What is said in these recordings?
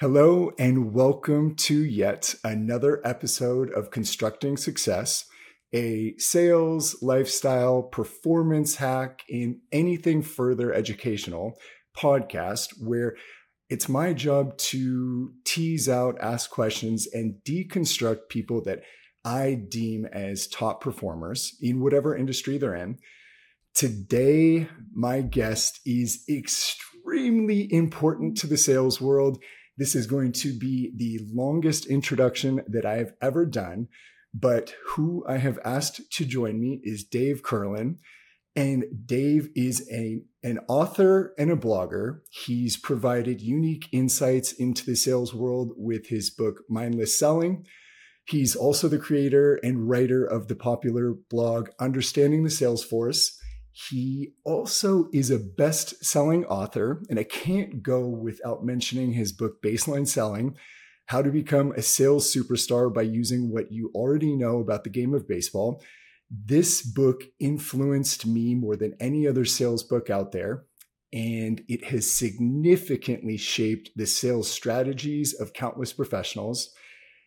Hello, and welcome to yet another episode of Constructing Success, a sales, lifestyle, performance hack, and anything further educational podcast where it's my job to tease out, ask questions, and deconstruct people that I deem as top performers in whatever industry they're in. Today, my guest is extremely important to the sales world this is going to be the longest introduction that I have ever done, but who I have asked to join me is Dave Kurlan. And Dave is a, an author and a blogger. He's provided unique insights into the sales world with his book, Mindless Selling. He's also the creator and writer of the popular blog, Understanding the Sales Force. He also is a best selling author, and I can't go without mentioning his book, Baseline Selling How to Become a Sales Superstar by Using What You Already Know About the Game of Baseball. This book influenced me more than any other sales book out there, and it has significantly shaped the sales strategies of countless professionals.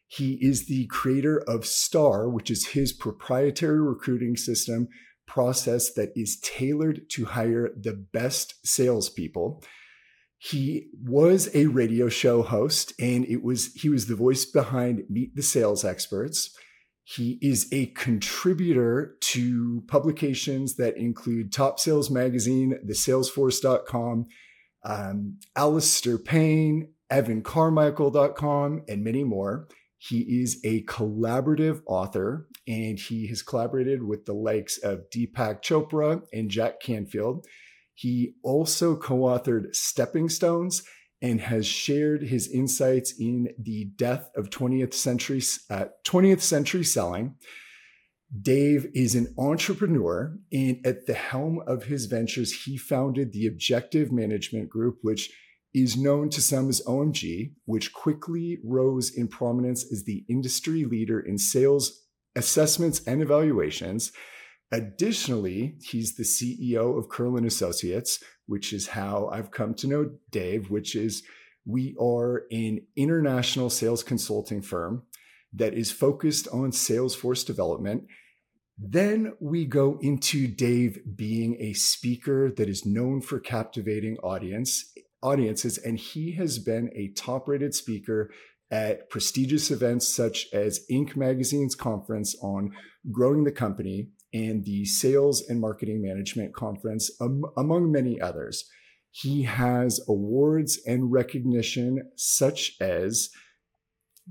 He is the creator of STAR, which is his proprietary recruiting system process that is tailored to hire the best salespeople. He was a radio show host, and it was he was the voice behind Meet the Sales Experts. He is a contributor to publications that include Top Sales Magazine, thesalesforce.com, um, Alistair Payne, evancarmichael.com, and many more. He is a collaborative author and he has collaborated with the likes of Deepak Chopra and Jack Canfield. He also co authored Stepping Stones and has shared his insights in the death of 20th century, uh, 20th century selling. Dave is an entrepreneur, and at the helm of his ventures, he founded the Objective Management Group, which is known to some as OMG, which quickly rose in prominence as the industry leader in sales assessments and evaluations. Additionally, he's the CEO of Kurlan Associates, which is how I've come to know Dave, which is we are an international sales consulting firm that is focused on Salesforce development. Then we go into Dave being a speaker that is known for captivating audience audiences, and he has been a top rated speaker at prestigious events such as Inc. Magazine's conference on growing the company and the Sales and Marketing Management Conference, um, among many others. He has awards and recognition such as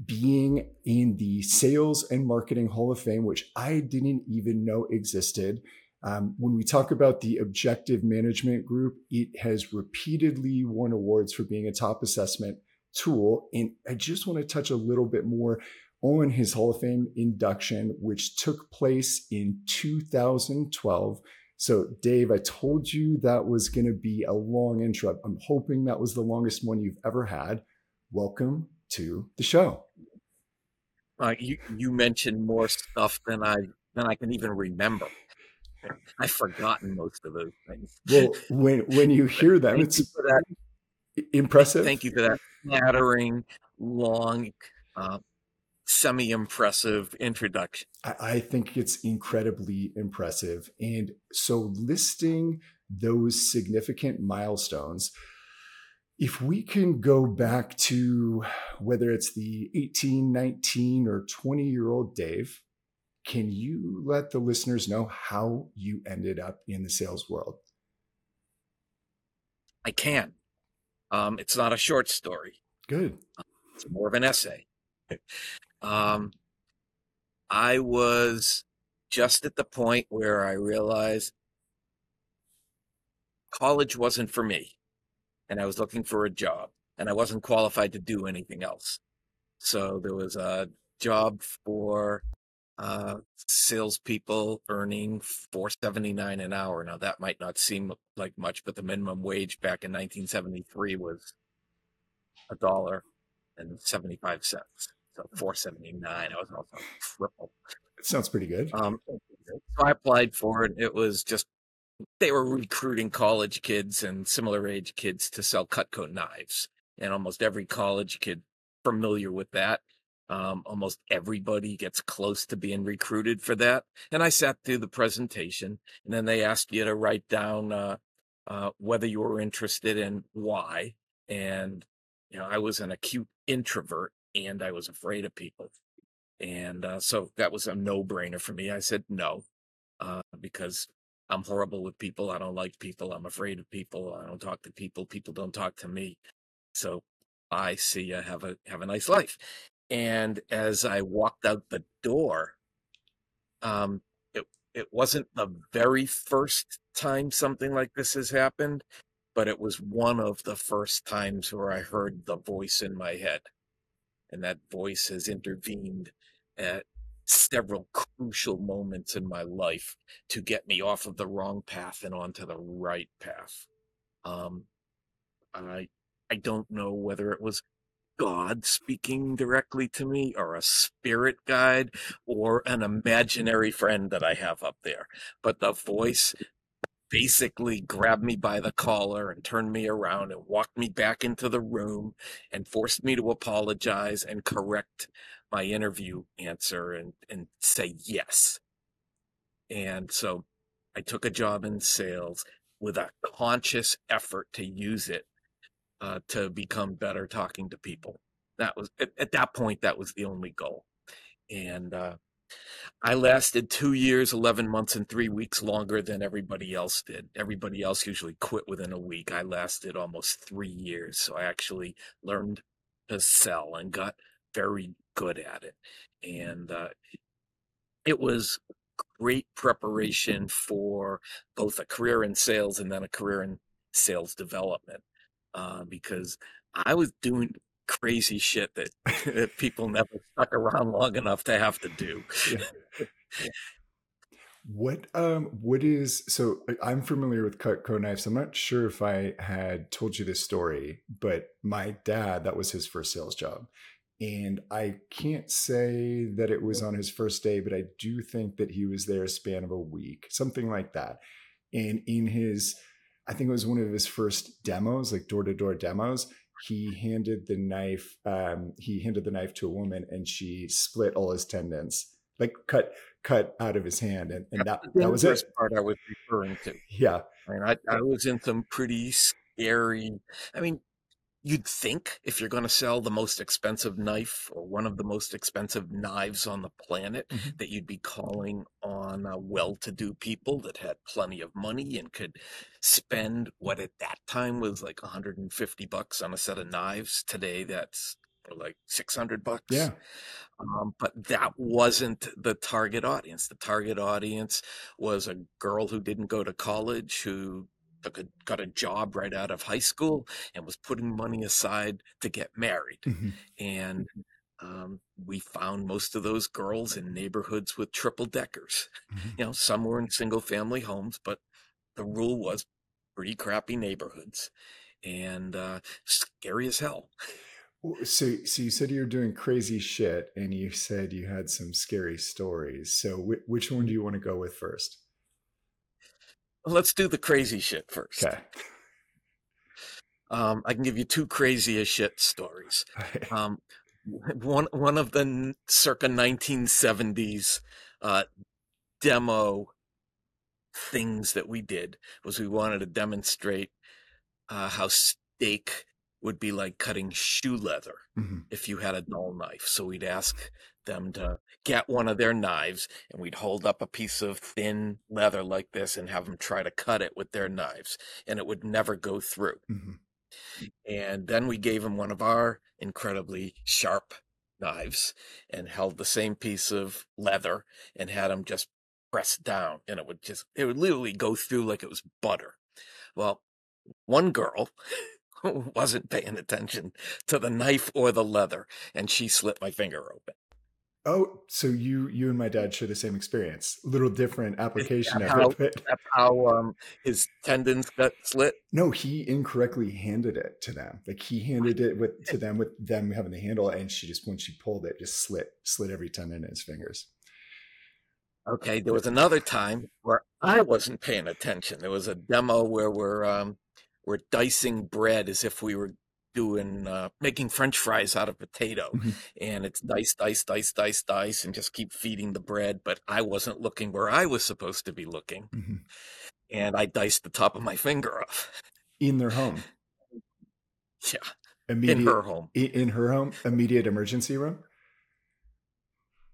being in the Sales and Marketing Hall of Fame, which I didn't even know existed. Um, when we talk about the Objective Management Group, it has repeatedly won awards for being a top assessment tool. And I just want to touch a little bit more on his Hall of Fame induction, which took place in 2012. So, Dave, I told you that was going to be a long intro. I'm hoping that was the longest one you've ever had. Welcome to the show. Uh, you you mentioned more stuff than I than I can even remember. I've forgotten most of those things. Well, when when you hear them, it's that, impressive. Thank you for that flattering, long, uh, semi-impressive introduction. I, I think it's incredibly impressive, and so listing those significant milestones. If we can go back to whether it's the 18, 19, or 20 year old Dave, can you let the listeners know how you ended up in the sales world? I can. Um, it's not a short story. Good. It's more of an essay. um, I was just at the point where I realized college wasn't for me, and I was looking for a job, and I wasn't qualified to do anything else. So there was a job for uh, salespeople earning four seventy nine an hour. Now that might not seem like much, but the minimum wage back in 1973 was a dollar and seventy five cents. So four seventy nine. I was also triple. It sounds pretty good. Um, so I applied for it. It was just they were recruiting college kids and similar age kids to sell Cutco knives and almost every college kid familiar with that. Um, almost everybody gets close to being recruited for that. And I sat through the presentation, and then they asked you to write down uh, uh, whether you were interested and why. And you know, I was an acute introvert, and I was afraid of people, and uh, so that was a no-brainer for me. I said no uh, because I'm horrible with people. I don't like people. I'm afraid of people. I don't talk to people. People don't talk to me. So I see you have a have a nice life. And as I walked out the door, um, it it wasn't the very first time something like this has happened, but it was one of the first times where I heard the voice in my head. And that voice has intervened at several crucial moments in my life to get me off of the wrong path and onto the right path. Um, I I don't know whether it was God speaking directly to me or a spirit guide or an imaginary friend that I have up there. But the mm. voice basically grabbed me by the collar and turned me around and walked me back into the room and forced me to apologize and correct my interview answer and, and say yes. And so I took a job in sales with a conscious effort to use it uh, to become better talking to people. That was at, at, that point that was the only goal, and uh, I lasted two years, eleven months, and three weeks longer than everybody else did. Everybody else usually quit within a week. I lasted almost three years, so I actually learned to sell and got very good at it, and uh, it was great preparation for both a career in sales and then a career in sales development uh, because I was doing crazy shit that, that people never stuck around long enough to have to do. Yeah. What um what is so I'm familiar with Cutco knives. I'm not sure if I had told you this story, but my dad that was his first sales job. And I can't say that it was on his first day, but I do think that he was there a span of a week, something like that. And in his I think it was one of his first demos, like door to door demos. He handed the knife. Um, he handed the knife to a woman, and she split all his tendons, like cut cut out of his hand, and, and that that was it. Part I was referring to. Yeah, I mean, I, I was in some pretty scary. I mean, you'd think if you're going to sell the most expensive knife or one of the most expensive knives on the planet mm-hmm. that you'd be calling on uh, well-to-do people that had plenty of money and could spend what at that time was like 150 bucks on a set of knives today that's like 600 bucks. Yeah. Um, but that wasn't the target audience. The target audience was a girl who didn't go to college who took a, got a job right out of high school and was putting money aside to get married. Mm-hmm. And um, we found most of those girls in neighborhoods with triple deckers. Mm-hmm. You know, some were in single family homes, but the rule was pretty crappy neighborhoods and uh, scary as hell. So, so you said you were doing crazy shit, and you said you had some scary stories. So, wh- which one do you want to go with first? Let's do the crazy shit first. Okay. Um, I can give you two crazy as shit stories. Um, one one of the circa 1970s uh, demo things that we did was we wanted to demonstrate uh, how steak would be like cutting shoe leather mm-hmm. if you had a dull knife. So we'd ask them to get one of their knives and we'd hold up a piece of thin leather like this and have them try to cut it with their knives and it would never go through. Mm-hmm. And then we gave them one of our incredibly sharp knives and held the same piece of leather and had them just press down and it would just, it would literally go through like it was butter. Well, one girl wasn't paying attention to the knife or the leather and she slit my finger open. Oh, so you you and my dad share the same experience. Little different application of how, it. How um, his tendons got slit. No, he incorrectly handed it to them. Like he handed it with to them with them having the handle, and she just when she pulled it, just slit slit every tendon in his fingers. Okay, there was another time where I wasn't paying attention. There was a demo where we're um, we're dicing bread as if we were doing uh, making French fries out of potato, Mhm. and it's dice, dice, dice, dice, dice, and just keep feeding the bread. But I wasn't looking where I was supposed to be looking, Mhm. and I diced the top of my finger off. In their home, Yeah, immediate in her home. in her home, immediate emergency room.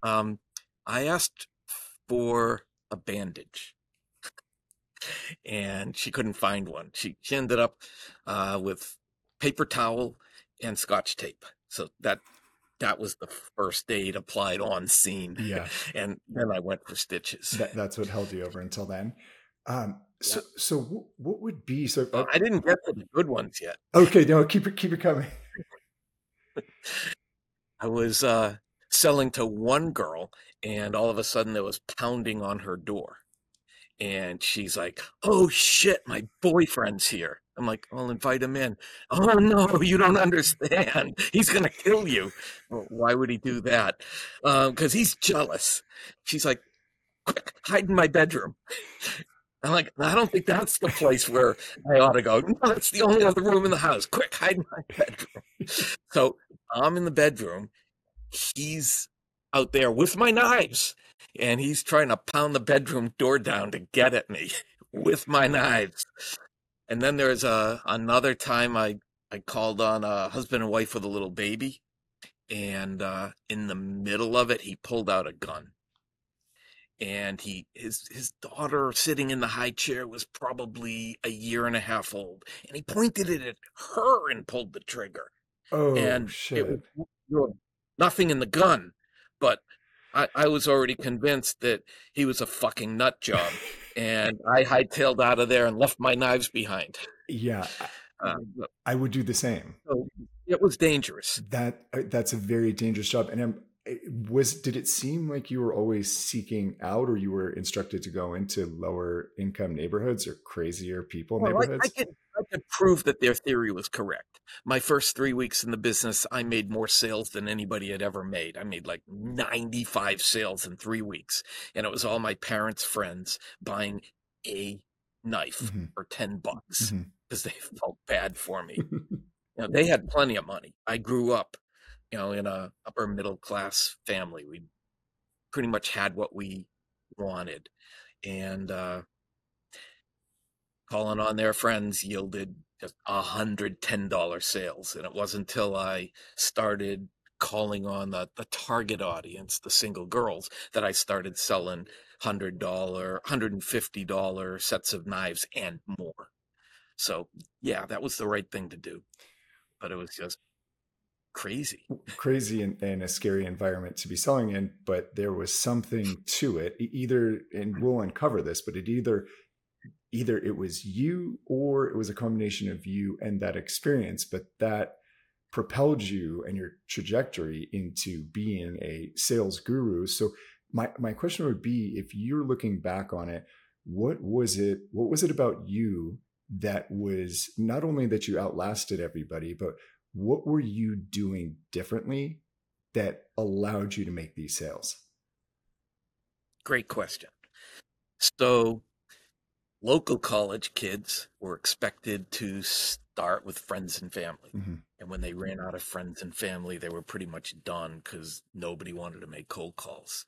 Um, I asked for a bandage, and she couldn't find one. She she ended up uh, with paper towel and scotch tape. So that that was the first aid applied on scene. Yeah. and then I went for stitches. That, that's what held you over until then. Um, so, Yeah. so what would be so? Well, I didn't get to the good ones yet. okay, no, keep it keep it coming. I was uh, selling to one girl, and all of a sudden there was pounding on her door. And she's like, Oh shit, my boyfriend's here. I'm like, I'll invite him in. Oh no, you don't understand. He's to kill you. Well, why would he do that? Uh, because he's jealous. She's like, Quick, hide in my bedroom. I'm like, I don't think that's the place where I ought to go. No, that's the only other room in the house. Quick, hide in my bedroom. So I'm in the bedroom. He's out there with my knives, and he's trying to pound the bedroom door down to get at me with my knives. And then there's a another time I I called on a husband and wife with a little baby, and uh, in the middle of it, he pulled out a gun. And he his his daughter sitting in the high chair was probably a year and a half old, and he pointed it at her and pulled the trigger Oh and shit! it was there was nothing in the gun, but I, I was already convinced that he was a fucking nut job, and I hightailed out of there and left my knives behind. yeah, I- Uh, I would do the same. so it was dangerous. That uh, that's a very dangerous job. And um, it- was did it seem like you were always seeking out, or you were instructed to go into lower income neighborhoods or crazier people Well, neighborhoods? I I could prove that their theory was correct. My first three weeks in the business, I made more sales than anybody had ever made. I made like ninety five sales in three weeks, and it was all my parents' friends buying a knife Mhm. for ten bucks because they felt bad for me. you know, they had plenty of money. I grew up, you know, in a upper middle class family. We pretty much had what we wanted, and uh, calling on their friends yielded just a hundred ten dollar sales. And it wasn't until I started calling on the, the target audience, the single girls, that I started selling hundred dollar, hundred and fifty dollar sets of knives and more. So yeah, that was the right thing to do. But it was just crazy. crazy and, and a scary environment to be selling in, but there was something to it. Either, and we'll uncover this, but it either either it was you or it was a combination of you and that experience, but that propelled you and your trajectory into being a sales guru. So my my question would be if you're looking back on it, what was it what was it about you that was not only that you outlasted everybody, but what were you doing differently that allowed you to make these sales? Great question. So, local college kids were expected to start with friends and family. Mhm. And when they ran out of friends and family, they were pretty much done because nobody wanted to make cold calls.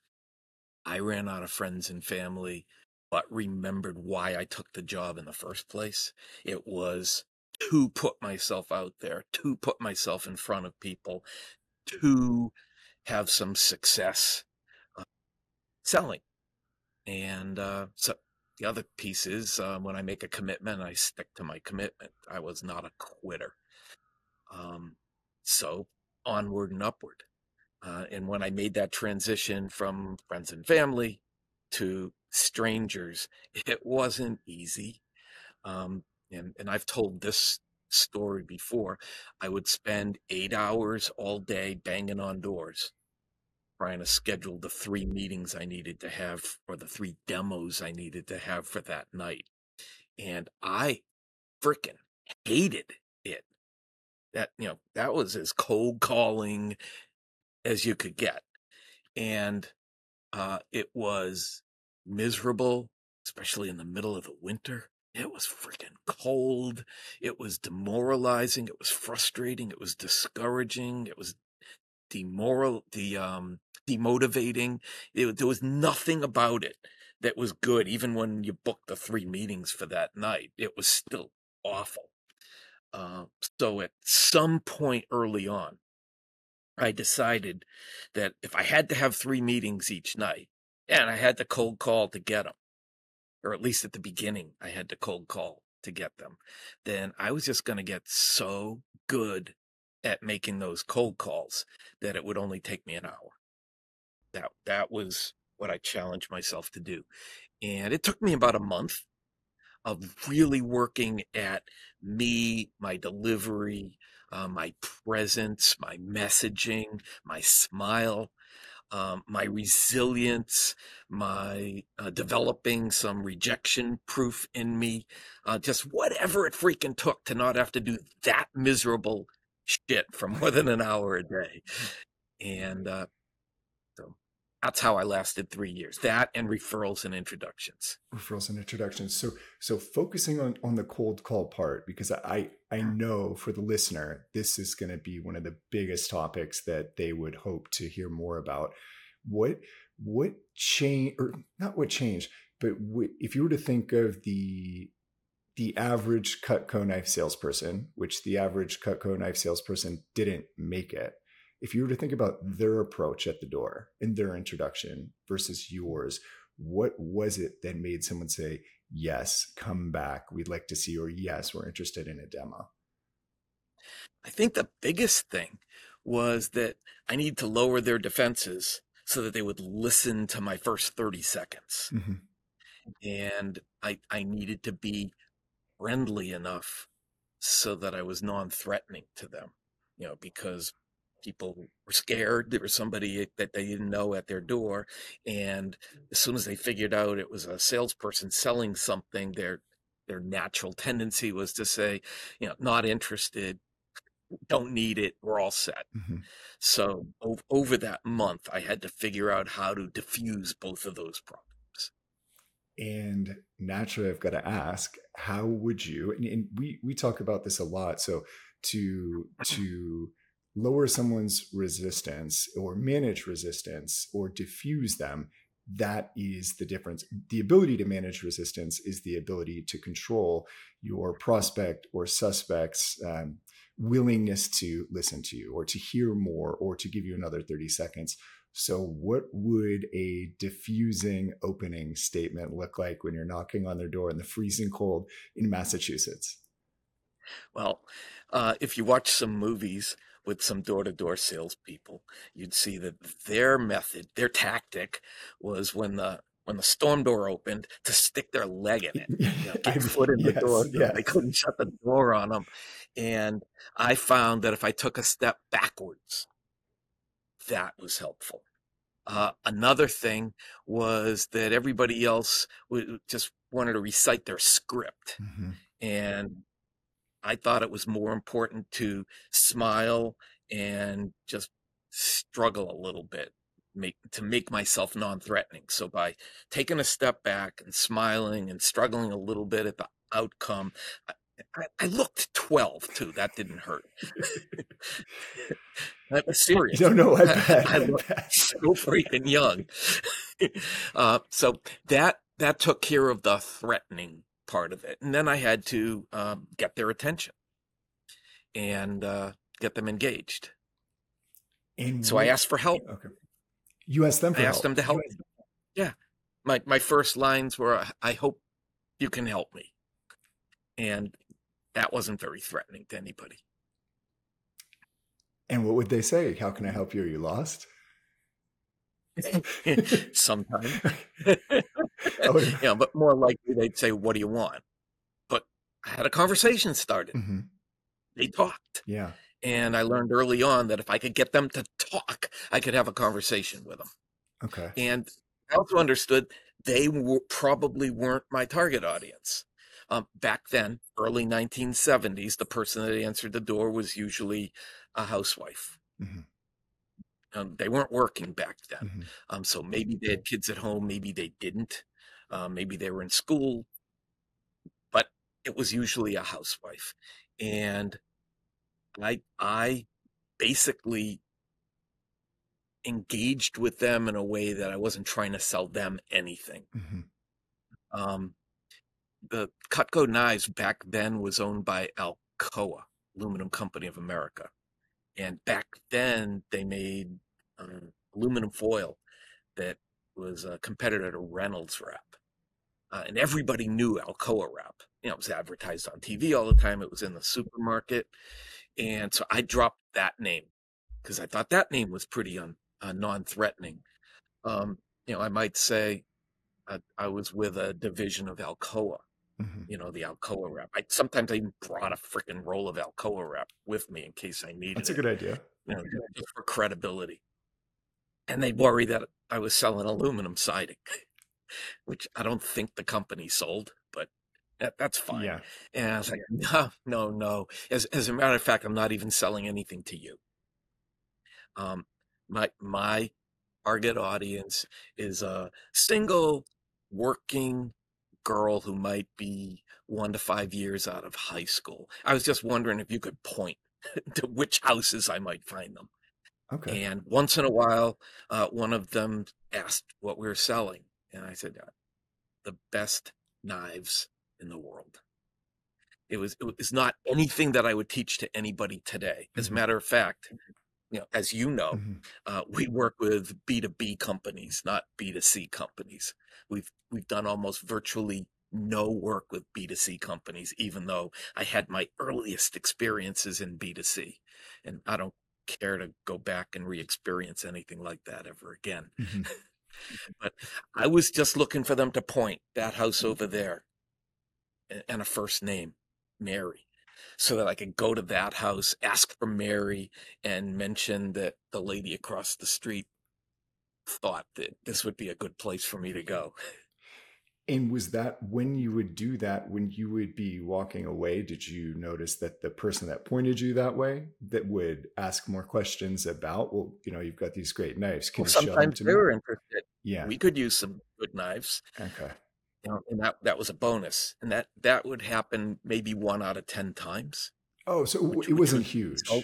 I ran out of friends and family, but remembered why I took the job in the first place. It was to put myself out there, to put myself in front of people, to have some success uh, selling. And uh, so the other piece is uh, when I make a commitment, I stick to my commitment. I was not a quitter. Um, so onward and upward. Uh, and when I made that transition from friends and family to strangers, it wasn't easy. Um, and, and I've told this story before. I would spend eight hours all day banging on doors, trying to schedule the three meetings I needed to have or the three demos I needed to have for that night. And I freaking hated it. That, you know, that was as cold calling as you could get. And uh, it was miserable, especially in the middle of the winter. it was freaking cold. It was demoralizing. It was frustrating. It was discouraging. It was demoral, the um, demotivating. It, there was nothing about it that was good. Even when you booked the three meetings for that night, it was still awful. Uh, so at some point early on, I decided that if I had to have three meetings each night, and I had to cold call to get them, or at least at the beginning, I had to cold call to get them, then I was just going to get so good at making those cold calls that it would only take me an hour. That that was what I challenged myself to do. And it took me about a month of really working at me, my delivery, uh, my presence, my messaging, my smile, um, my resilience, my uh, developing some rejection proof in me, uh, just whatever it freaking took to not have to do that miserable shit for more than an hour a day. And uh, so that's how I lasted three years. That and referrals and introductions. Referrals and introductions. So so focusing on on the cold call part because I I know for the listener this is going to be one of the biggest topics that they would hope to hear more about. What what change or not what changed, but what, if you were to think of the the average Cutco knife salesperson, which the average Cutco knife salesperson didn't make it, if you were to think about their approach at the door in their introduction versus yours, what was it that made someone say, yes, come back, we'd like to see, or yes, we're interested in a demo? I think the biggest thing was that I need to lower their defenses so that they would listen to my first 30 seconds. Mm-hmm. And I, I needed to be friendly enough so that I was non-threatening to them, you know, because people were scared. There was somebody that they didn't know at their door. And as soon as they figured out it was a salesperson selling something, their their natural tendency was to say, you know, not interested, don't need it, we're all set. Mm-hmm. So over that month, I had to figure out how to diffuse both of those problems. And naturally, I've got to ask, how would you? And, and we we talk about this a lot. So to to lower someone's resistance or manage resistance or diffuse them, that is the difference. The ability to manage resistance is the ability to control your prospect or suspect's um, willingness to listen to you or to hear more or to give you another 30 seconds so, what would a diffusing opening statement look like when you're knocking on their door in the freezing cold in Massachusetts? Well, uh, if you watch some movies with some door to door salespeople, you'd see that their method, their tactic was when the when the storm door opened to stick their leg in it, you know, get foot in the yes, door. Yes. They couldn't shut the door on them. And I found that if I took a step backwards that was helpful. Uh, another thing was that everybody else w- just wanted to recite their script. Mm-hmm. And I thought it was more important to smile and just struggle a little bit make to make myself non-threatening so by taking a step back and smiling and struggling a little bit at the outcome I, I looked 12 too. That didn't hurt. that was serious. No, no, I bet. I, I bet. so freaking young. Uh, so that that took care of the threatening part of it, and then I had to um, get their attention and uh, get them engaged. And so I asked for help. Okay. You asked them. I asked them to help. Yeah, my my first lines were, "I hope you can help me," and that wasn't very threatening to anybody. And what would they say? How can I help you? Are you lost? Sometimes. yeah, but more likely they'd say, What do you want? But I had a conversation started. Mm-hmm. They talked. Yeah. And I learned early on that if I could get them to talk, I could have a conversation with them. Okay. And I also understood they were, probably weren't my target audience. Um, back then, early 1970s, the person that answered the door was usually a housewife. Mm-hmm. Um, they weren't working back then. Mm-hmm. Um, so maybe they had kids at home, maybe they didn't. Uh, maybe they were in school. But it was usually a housewife. And I, I basically engaged with them in a way that I wasn't trying to sell them anything. Mhm. Um, the Cutco knives back then was owned by Alcoa, Aluminum Company of America, and back then they made um, aluminum foil that was a competitor to Reynolds Wrap, uh, and everybody knew Alcoa Wrap. You know, it was advertised on TV all the time. It was in the supermarket, and so I dropped that name because I thought that name was pretty un, uh, non-threatening. Um, you know, I might say uh, I was with a division of Alcoa, Mhm. you know, the Alcoa wrap. I sometimes I even brought a freaking roll of Alcoa wrap with me in case I needed That's a it, good idea. you know, just for credibility. And they worry that I was selling aluminum siding, which I don't think the company sold, but that, that's fine. Yeah. And I was like, no, no, no. As as a matter of fact, I'm not even selling anything to you. Um, my my target audience is a single working girl who might be one to five years out of high school. I was just wondering if you could point to which houses I might find them. Okay. And once in a while, uh, one of them asked what we were selling, and I said, uh, "The best knives in the world." It was it was not anything that I would teach to anybody today. As a Mhm. matter of fact, you know, as you know, Mhm. uh, we work with B two B companies, not B two C companies. We've we've done almost virtually no work with B two C companies, even though I had my earliest experiences in B two C, and I don't care to go back and re-experience anything like that ever again. Mhm. But I was just looking for them to point that house over there, and a first name, Mary, so that I could go to that house, ask for Mary, and mention that the lady across the street thought that this would be a good place for me to go. And was that when you would do that, when you would be walking away, did you notice that the person that pointed you that way that would ask more questions about, well, you know, you've got these great knives. Can Well, you show them sometimes to they me? were interested. Yeah. We could use some good knives, Okay. You know, and that that was a bonus, and that that would happen maybe one out of ten times. Oh, so Which- it wasn't was huge. of-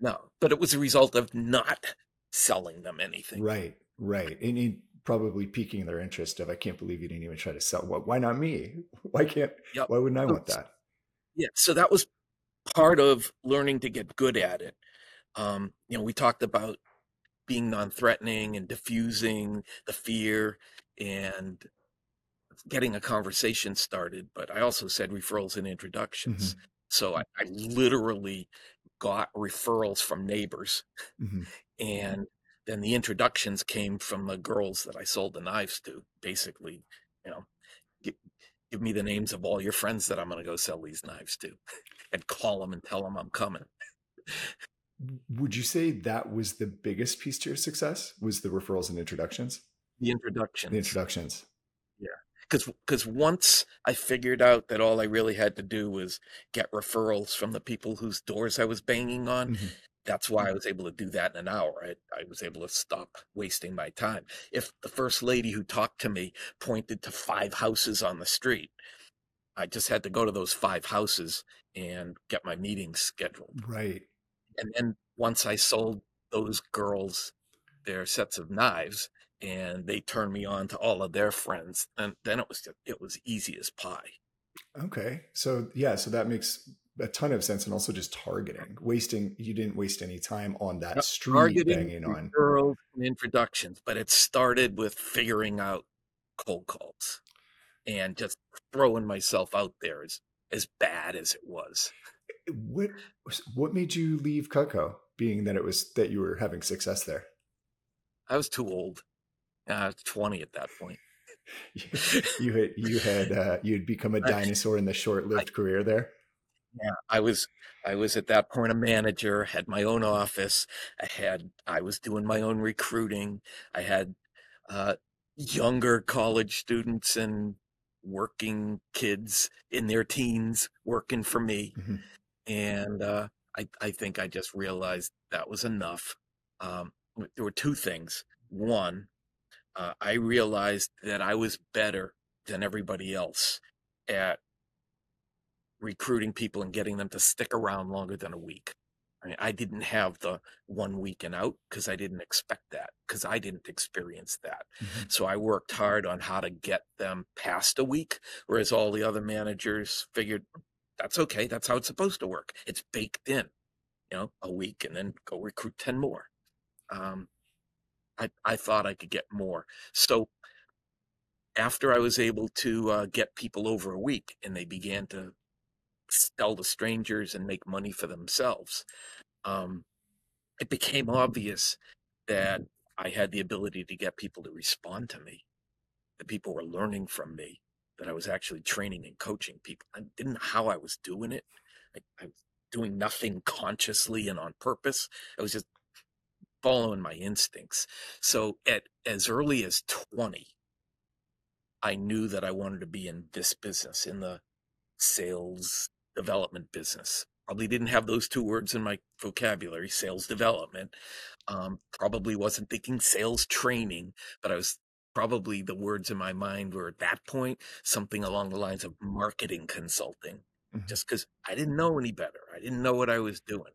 No, but it was a result of not selling them anything. Right. Right. And it probably piquing their interest of, I can't believe you didn't even try to sell. Why, why not me? Why can't, Yep. why wouldn't I want that? Yeah, so that was part of learning to get good at it. Um, you know, we talked about being non-threatening and diffusing the fear and getting a conversation started, but I also said referrals and introductions. So I, I literally got referrals from neighbors Mhm. and then the introductions came from the girls that I sold the knives to. Basically, you know, give, give me the names of all your friends that I'm going to go sell these knives to, and call them and tell them I'm coming. Would you say that was the biggest piece to your success? Was the referrals and introductions? The introductions, The introductions. Because because once I figured out that all I really had to do was get referrals from the people whose doors I was banging on, Mhm. that's why I was able to do that in an hour. I, I was able to stop wasting my time. If the first lady who talked to me pointed to five houses on the street, I just had to go to those five houses and get my meetings scheduled. Right. And then once I sold those girls their sets of knives and they turned me on to all of their friends, and then it was it was easy as pie. Okay. So yeah, so that makes a ton of sense and also just targeting. Wasting you didn't waste any time on that Yep, street Targeting banging on. referrals and introductions, but it started with figuring out cold calls and just throwing myself out there as as bad as it was. Eh, what what made you leave Cutco, being that it was that you were having success there? I was too old. Uh, 20 at that point. you had you had uh, you had become a dinosaur in the short-lived career there. Yeah, I was I was at that point a manager, had my own office. I had I was doing my own recruiting. I had uh, younger college students and working kids in their teens working for me, Mhm. and uh, I I think I just realized that was enough. Um, there were two things. One, uh, I realized that I was better than everybody else at recruiting people and getting them to stick around longer than a week. I, mean, I didn't have the one week and out because I didn't expect that because I didn't experience that. Mm-hmm. So I worked hard on how to get them past a week, whereas all the other managers figured that's okay. That's how it's supposed to work. It's baked in, you know, a week and then go recruit 10 more. Um, I, I thought I could get more. So after I was able to uh, get people over a week and they began to sell to strangers and make money for themselves, um, it became obvious that I had the ability to get people to respond to me, that people were learning from me, that I was actually training and coaching people. I didn't know how I was doing it. I, I was doing nothing consciously and on purpose. I was just following my instincts. So at as early as 20, I knew that I wanted to be in this business, in the sales development business. Probably didn't have those two words in my vocabulary, sales development. Um, probably wasn't thinking sales training, but I was probably the words in my mind were at that point something along the lines of marketing consulting, mm-hmm. just because I didn't know any better. I didn't know what I was doing.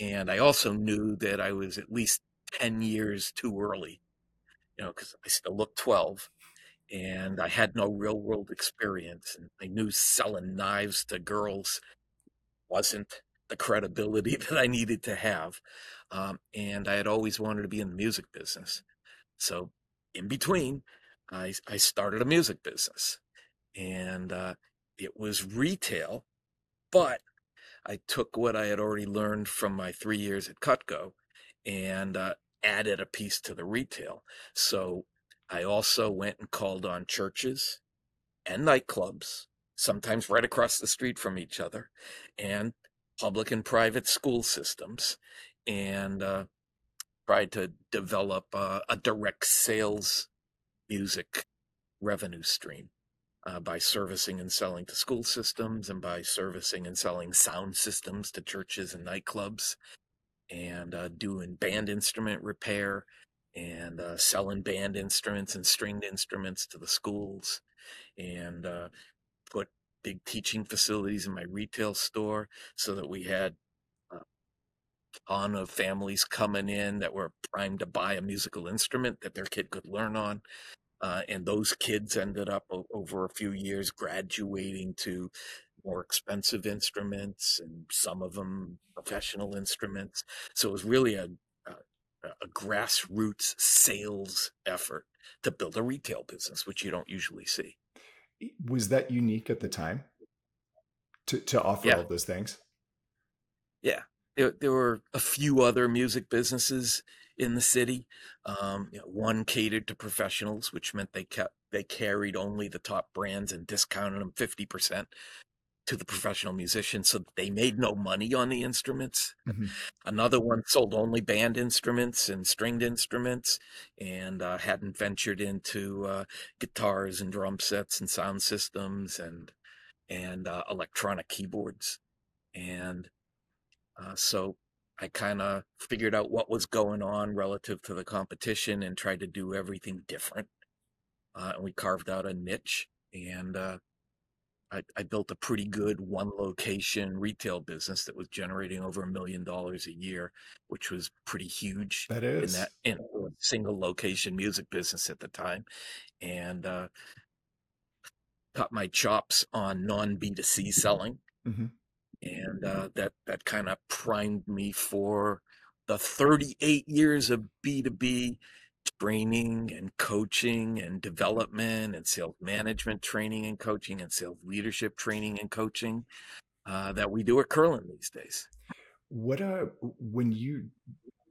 And I also knew that I was at least 10 years too early, you know, because I still looked 12 and I had no real world experience. And I knew selling knives to girls wasn't the credibility that I needed to have. Um, and I had always wanted to be in the music business. So, in between, I, I started a music business. And uh, it was retail, but I took what I had already learned from my three years at Cutco and uh, added a piece to the retail. So I also went and called on churches and nightclubs, sometimes right across the street from each other, and public and private school systems, and uh, tried to develop uh, a direct sales music revenue stream. Uh, by servicing and selling to school systems and by servicing and selling sound systems to churches and nightclubs and uh, doing band instrument repair and uh, selling band instruments and stringed instruments to the schools and uh, put big teaching facilities in my retail store so that we had a ton of families coming in that were primed to buy a musical instrument that their kid could learn on. Uh, and those kids ended up o- over a few years graduating to more expensive instruments and some of them professional instruments. So it was really a, a grassroots sales effort to build a retail business, which you don't usually see. Was that unique at the time to, to offer yeah. all those things? Yeah. There, there, were a few other music businesses in the city. Um, you know, one catered to professionals, which meant they kept they carried only the top brands and discounted them fifty percent to the professional musicians so they made no money on the instruments. Mm-hmm. Another one sold only band instruments and stringed instruments and uh, hadn't ventured into uh, guitars and drum sets and sound systems and and uh, electronic keyboards. And uh, so I kind of figured out what was going on relative to the competition and tried to do everything different. Uh, and we carved out a niche and uh, I, I, built a pretty good one location retail business that was generating over a million dollars a year, which was pretty huge. That is in that in a single location music business at the time, and uh, cut my chops on non B two C selling, mm-hmm. And uh, that that kind of primed me for the thirty eight years of B two B training and coaching and development and sales management training and coaching and sales leadership training and coaching uh, that we do at Kurlan these days. What uh when you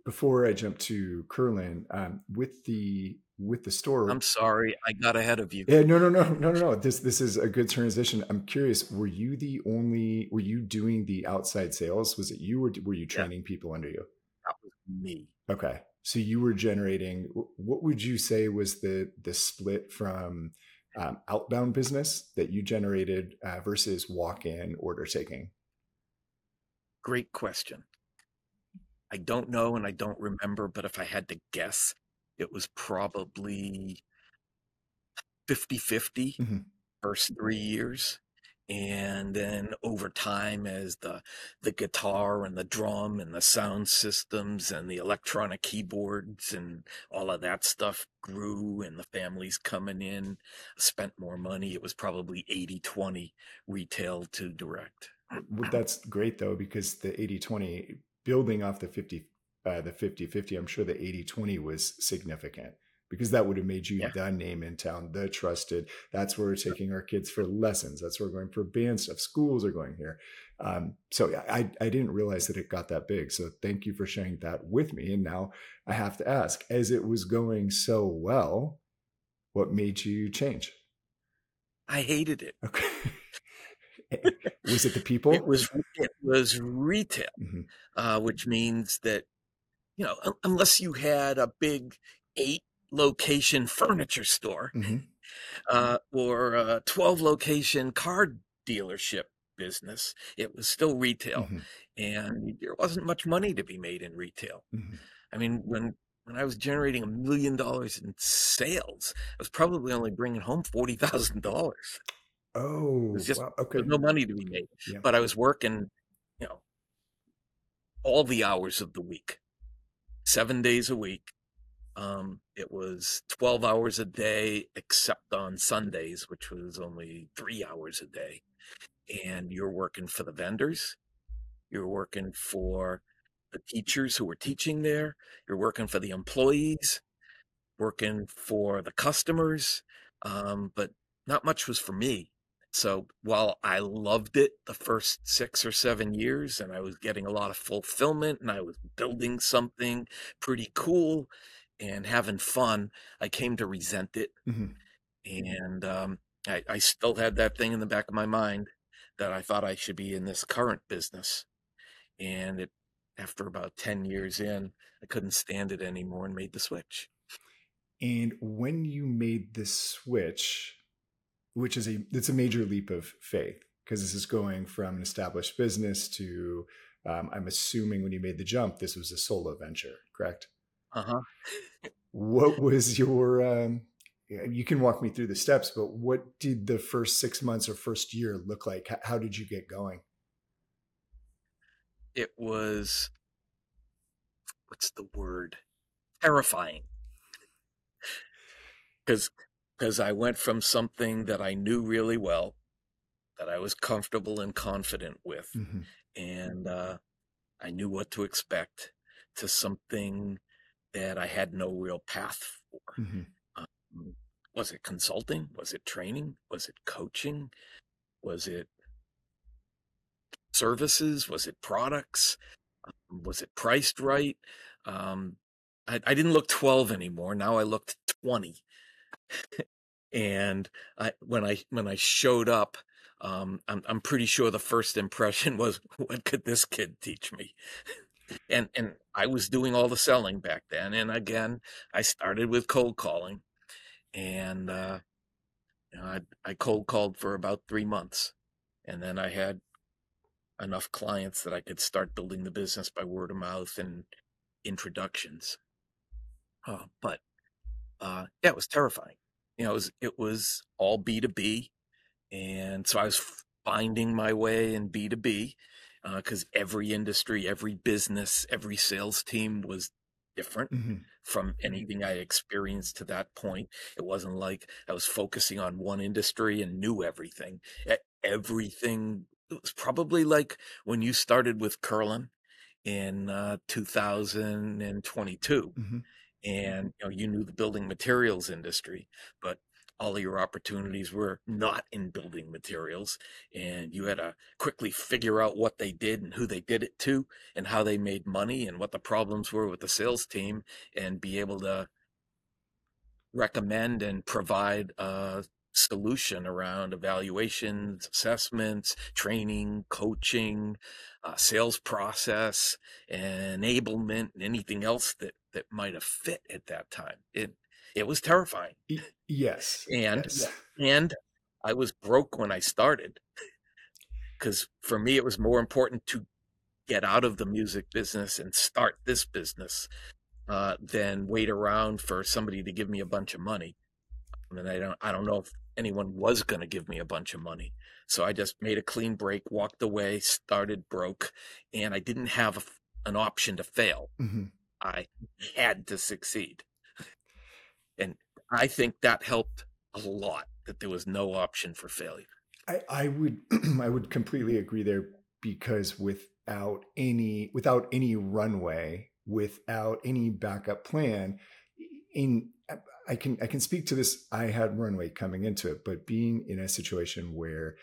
before I jump to Kurlan um, with the with the store. I'm sorry, I got ahead of you. Yeah, no, no, no, no, no, no. This this is a good transition. I'm curious. Were you the only? Were you doing the outside sales? Was it you, or were you training yeah. people under you? That was me. Okay, so you were generating. What would you say was the the split from um, outbound business that you generated uh, versus walk in order taking? Great question. I don't know and I don't remember, but if I had to guess, it was probably 50 50 mm-hmm. first three years. and then over time as the the guitar and the drum and the sound systems and the electronic keyboards and all of that stuff grew and the families coming in spent more money it was probably 80 20 retail to direct that's great though because the 80 20 building off the 50 uh, the 50 50 i'm sure the 80 20 was significant because that would have made you yeah. the name in town, the trusted. That's where we're taking our kids for lessons. That's where we're going for band stuff. Schools are going here. Um, so I, I didn't realize that it got that big. So thank you for sharing that with me. And now I have to ask, as it was going so well, what made you change? I hated it. Okay. was it the people? It was it was retail, mm-hmm. uh, which means that you know unless you had a big eight location furniture store mm-hmm. uh, or a 12 location car dealership business. It was still retail, mm-hmm. and there wasn't much money to be made in retail. Mm-hmm. I mean, when when I was generating a million dollars in sales, I was probably only bringing home forty thousand dollars. Oh, it was just wow. okay. no money to be made, yeah. but I was working, you know, all the hours of the week, seven days a week, um, it was 12 hours a day, except on Sundays, which was only three hours a day. And you're working for the vendors, you're working for the teachers who were teaching there, you're working for the employees, working for the customers. Um, but not much was for me. So while I loved it the first six or seven years and I was getting a lot of fulfillment and I was building something pretty cool, and having fun, I came to resent it. Mm-hmm. And um, I, I still had that thing in the back of my mind that I thought I should be in this current business. And it, after about 10 years in, I couldn't stand it anymore and made the switch. And when you made the switch, which is a it's a major leap of faith because this is going from an established business to um, I'm assuming when you made the jump, this was a solo venture, correct? Uh huh. what was your? Um, you can walk me through the steps, but what did the first six months or first year look like? How did you get going? It was. What's the word? Terrifying. Because because I went from something that I knew really well, that I was comfortable and confident with, mm-hmm. and uh, I knew what to expect, to something that I had no real path for. Mm-hmm. Um, was it consulting? Was it training? Was it coaching? Was it services? Was it products? Um, was it priced right? Um, I, I, didn't look 12 anymore. Now I looked 20. and I, when I when I showed up, um, I'm, I'm pretty sure the first impression was, "What could this kid teach me?" and and I was doing all the selling back then. And again, I started with cold calling, and uh, you know, I I cold called for about three months, and then I had enough clients that I could start building the business by word of mouth and introductions. Uh, but uh, yeah, it was terrifying. You know, it was it was all B two B, and so I was finding my way in B two B because uh, every industry, every business, every sales team was different mm-hmm. from anything I experienced to that point. It wasn't like I was focusing on one industry and knew everything. Everything it was probably like when you started with Kurlan in uh, 2022. Mm-hmm. And mm-hmm. you know you knew the building materials industry, but all of your opportunities were not in building materials and you had to quickly figure out what they did and who they did it to and how they made money and what the problems were with the sales team and be able to recommend and provide a solution around evaluations assessments training coaching uh, sales process enablement and anything else that that might have fit at that time it it was terrifying. Yes. And yes. and I was broke when I started. Cuz for me it was more important to get out of the music business and start this business uh, than wait around for somebody to give me a bunch of money. I mean, I don't I don't know if anyone was going to give me a bunch of money. So I just made a clean break, walked away, started broke, and I didn't have a, an option to fail. Mm-hmm. I had to succeed. And I think that helped a lot that there was no option for failure. I, I would I would completely agree there because without any without any runway, without any backup plan, in I can I can speak to this. I had runway coming into it, but being in a situation where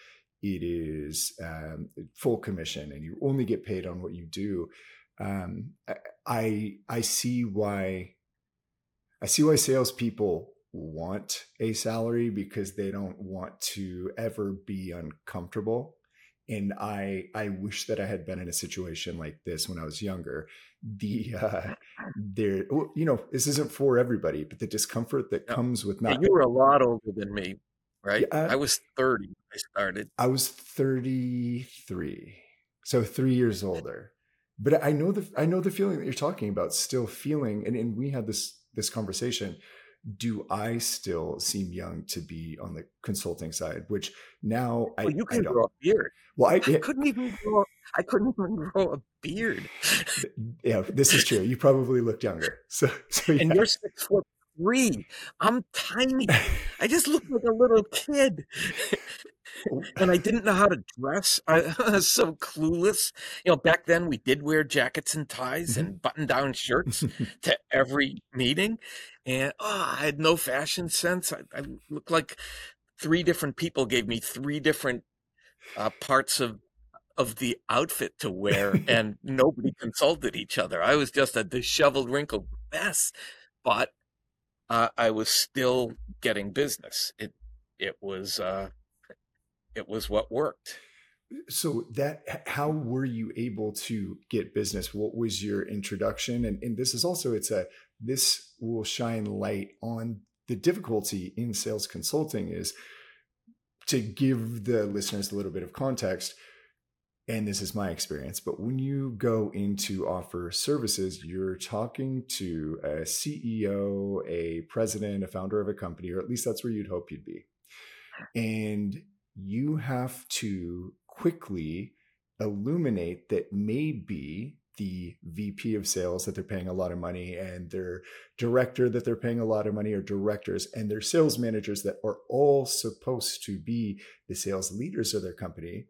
it is um, full commission and you only get paid on what you do, um, I I see why I see why salespeople want a salary because they don't want to ever be uncomfortable and i i wish that i had been in a situation like this when i was younger. The uh there you know this isn't for everybody but the discomfort that comes with not you were a lot older than me right? Yeah, i was 30 i started. I was 33 so three years older. But i know the i know the feeling that you're talking about still feeling and, and we had this this conversation do I still seem young to be on the consulting side? Which now well, I you can grow a beard. Well, I, I couldn't even grow. I couldn't even grow a beard. yeah, this is true. You probably look younger. So, so yeah. and you're six foot three. I'm tiny. I just look like a little kid. and I didn't know how to dress. I, was so clueless. You know, back then we did wear jackets and ties mm-hmm. and button down shirts to every meeting. And oh, I had no fashion sense. I, I looked like three different people gave me three different uh, parts of of the outfit to wear and nobody consulted each other. I was just a disheveled, wrinkled mess, but uh, I was still getting business. It it was uh, it was what worked. So that how were you able to get business? What was your introduction? And, and this is also it's a this will shine light on the difficulty in sales consulting is to give the listeners a little bit of context and this is my experience, but when you go into offer services, you're talking to a CEO, a president, a founder of a company, or at least that's where you'd hope you'd be. And you have to quickly illuminate that maybe the VP of sales that they're paying a lot of money and their director that they're paying a lot of money or directors and their sales managers that are all supposed to be the sales leaders of their company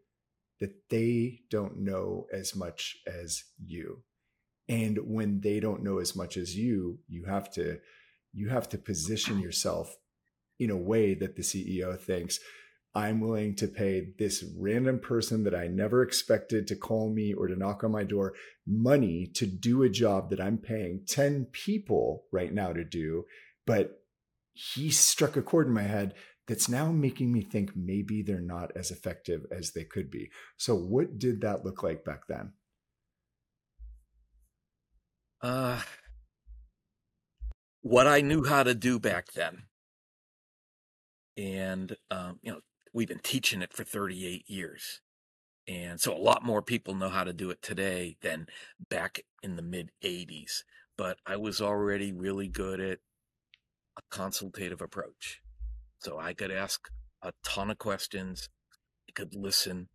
that they don't know as much as you. And when they don't know as much as you, you have to you have to position yourself in a way that the CEO thinks I'm willing to pay this random person that I never expected to call me or to knock on my door money to do a job that I'm paying 10 people right now to do. But he struck a chord in my head that's now making me think maybe they're not as effective as they could be. So, what did that look like back then? Uh, what I knew how to do back then. And, um, you know, we've been teaching it for 38 years. And so a lot more people know how to do it today than back in the mid 80s. But I was already really good at a consultative approach. So I could ask a ton of questions. I could listen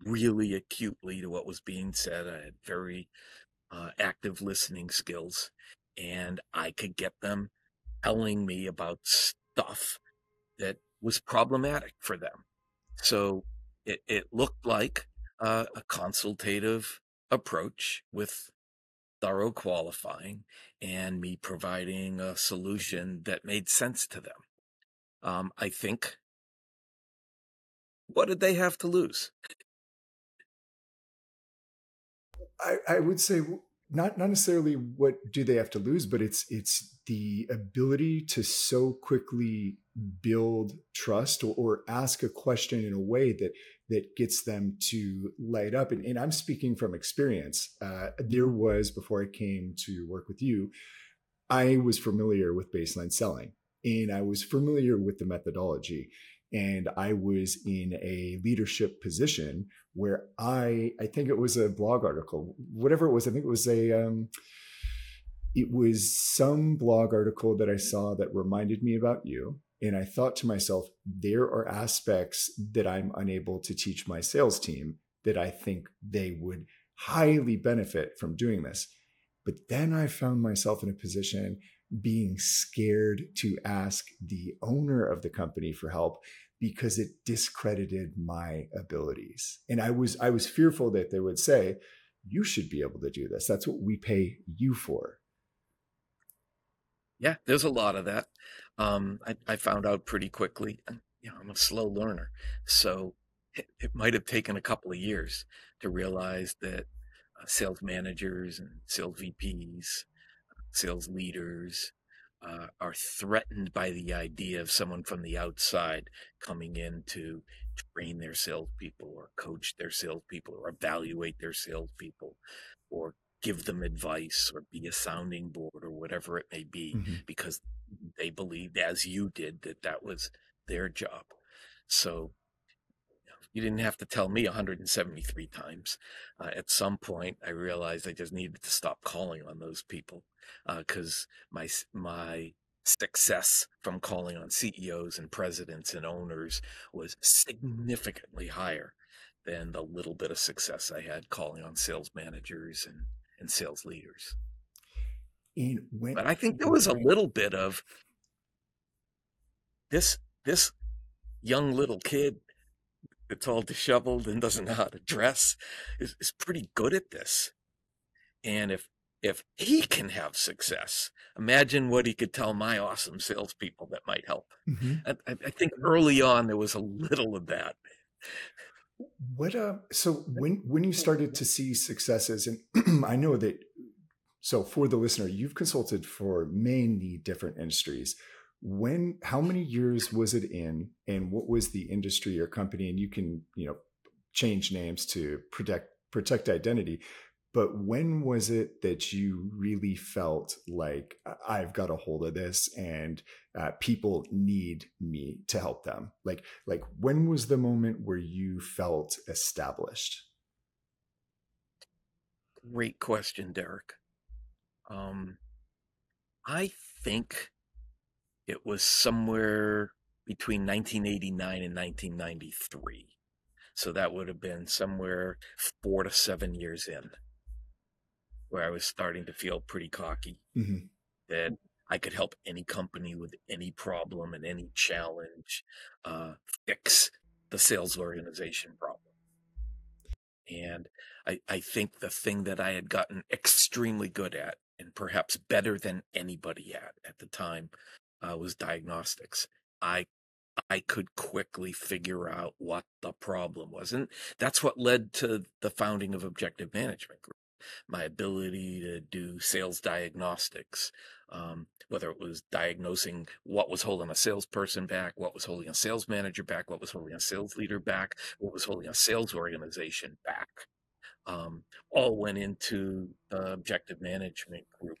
really acutely to what was being said. I had very uh, active listening skills, and I could get them telling me about stuff that was problematic for them. So it, it looked like uh, a consultative approach with thorough qualifying and me providing a solution that made sense to them. Um, I think. What did they have to lose? I, I would say not not necessarily what do they have to lose, but it's it's the ability to so quickly build trust or, or ask a question in a way that that gets them to light up. And, and I'm speaking from experience. Uh, there was before I came to work with you, I was familiar with baseline selling and I was familiar with the methodology. And I was in a leadership position where I, I think it was a blog article, whatever it was. I think it was a, um, it was some blog article that I saw that reminded me about you. And I thought to myself, there are aspects that I'm unable to teach my sales team that I think they would highly benefit from doing this. But then I found myself in a position being scared to ask the owner of the company for help because it discredited my abilities. And I was I was fearful that they would say, you should be able to do this. That's what we pay you for. Yeah, there's a lot of that. Um, I, I found out pretty quickly. You know, I'm a slow learner, so it, it might have taken a couple of years to realize that uh, sales managers and sales VPs, sales leaders, uh, are threatened by the idea of someone from the outside coming in to train their salespeople or coach their salespeople or evaluate their salespeople or give them advice or be a sounding board or whatever it may be mm-hmm. because they believed as you did that that was their job so you didn't have to tell me 173 times. Uh, at some point, I realized I just needed to stop calling on those people because uh, my my success from calling on CEOs and presidents and owners was significantly higher than the little bit of success I had calling on sales managers and, and sales leaders. When, but I think there was a little bit of this this young little kid that's all disheveled and doesn't know how to dress is, is pretty good at this. And if if he can have success, imagine what he could tell my awesome salespeople that might help. Mm-hmm. I, I, think early on there was a little of that. What uh so when when you started to see successes and I know that so for the listener you've consulted for many different industries. When how many years was it in and what was the industry or company and you can you know change names to protect protect identity but when was it that you really felt like i've got a hold of this and uh, people need me to help them? Like like when was the moment where you felt established? Great question derek. Um i think it was somewhere between 1989 and 1993. So that would have been somewhere four to seven years in, where I was starting to feel pretty cocky mm-hmm. that I could help any company with any problem and any challenge uh, fix the sales organization problem. And I, I think the thing that I had gotten extremely good at, and perhaps better than anybody at at the time, uh, was diagnostics. I I could quickly figure out what the problem was, and that's what led to the founding of Objective Management Group. My ability to do sales diagnostics, um, whether it was diagnosing what was holding a salesperson back, what was holding a sales manager back, what was holding a sales leader back, what was holding a sales organization back, um, all went into the Objective Management Group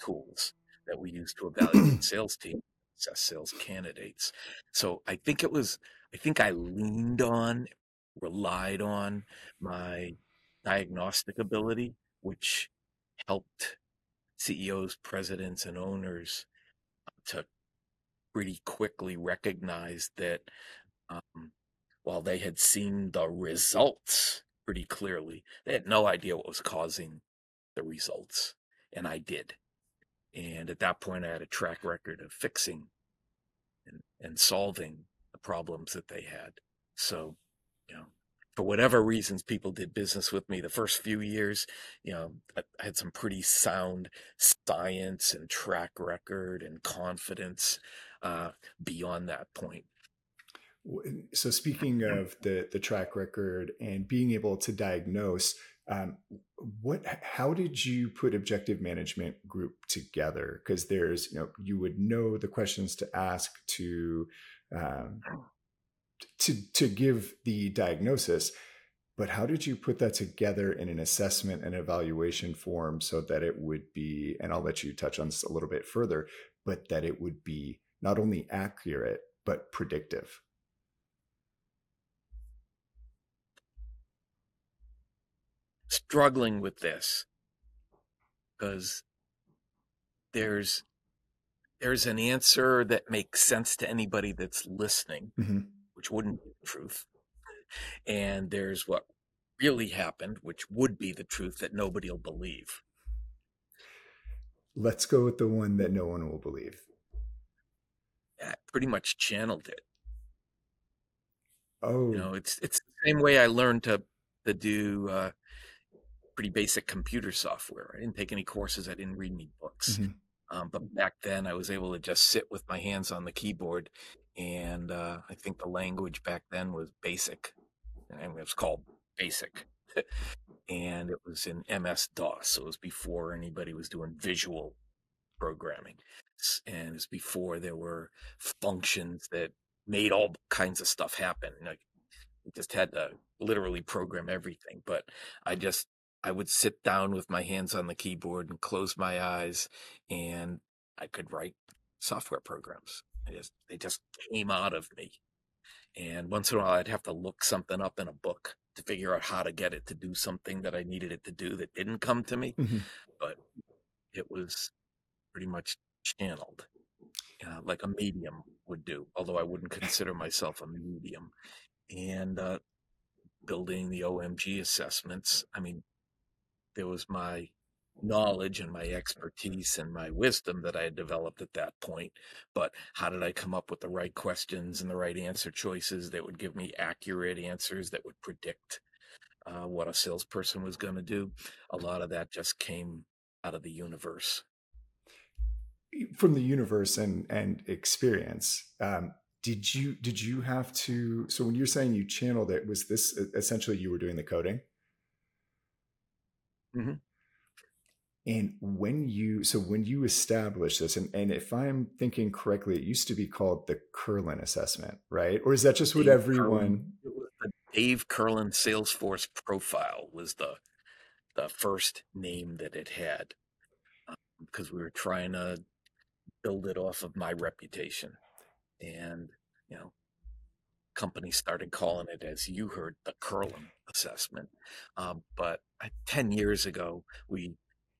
tools that we use to evaluate sales teams assess sales candidates. So I think it was, I think I leaned on, relied on my diagnostic ability, which helped CEOs, presidents, and owners to pretty quickly recognize that um, while they had seen the results pretty clearly, they had no idea what was causing the results. And I did. And at that point, I had a track record of fixing and, and solving the problems that they had. So, you know, for whatever reasons people did business with me the first few years, you know, I, had some pretty sound science and track record and confidence uh, beyond that point. So speaking of the the track record and being able to diagnose, um, what? How did you put Objective Management Group together? Because there's, you know, you would know the questions to ask to um, to to give the diagnosis, but how did you put that together in an assessment and evaluation form so that it would be? And I'll let you touch on this a little bit further, but that it would be not only accurate but predictive. struggling with this because there's there's an answer that makes sense to anybody that's listening, hmm which wouldn't be the truth. And there's what really happened, which would be the truth that nobody will believe. Let's go with the one that no one will believe. I pretty much channeled it. Oh, You know, it's it's the same way I learned to to do uh, pretty basic computer software. I didn't take any courses. I didn't read any books. mhm. Um, but back then, I was able to just sit with my hands on the keyboard, and uh, I think the language back then was BASIC, and it was called BASIC, and it was in MS DOS. So it was before anybody was doing visual programming, and it's before there were functions that made all kinds of stuff happen. Like you just had to literally program everything. But I just I would sit down with my hands on the keyboard and close my eyes, and I could write software programs. I just they just came out of me. And once in a while, I'd have to look something up in a book to figure out how to get it to do something that I needed it to do that didn't come to me. Mhm. But it was pretty much channeled, uh, like a medium would do. Although I wouldn't consider myself a medium. And uh, building the OMG assessments, I mean, there was my knowledge and my expertise and my wisdom that I had developed at that point. But how did I come up with the right questions and the right answer choices that would give me accurate answers that would predict uh, what a salesperson was going to do? A lot of that just came out of the universe. From the universe and and experience, um, did you did you have to? So when you're saying you channeled it, was this essentially you were doing the coding? Mhm. And when you so when you establish this, and, and if I'm thinking correctly, it used to be called the Kurlan assessment, right? Or is that just what Dave everyone? Kurlan, the Dave Kurlan Salesforce profile was the the first name that it had um, because we were trying to build it off of my reputation, and you know, companies started calling it, as you heard, the Kurlan assessment. Um, but ten years ago, we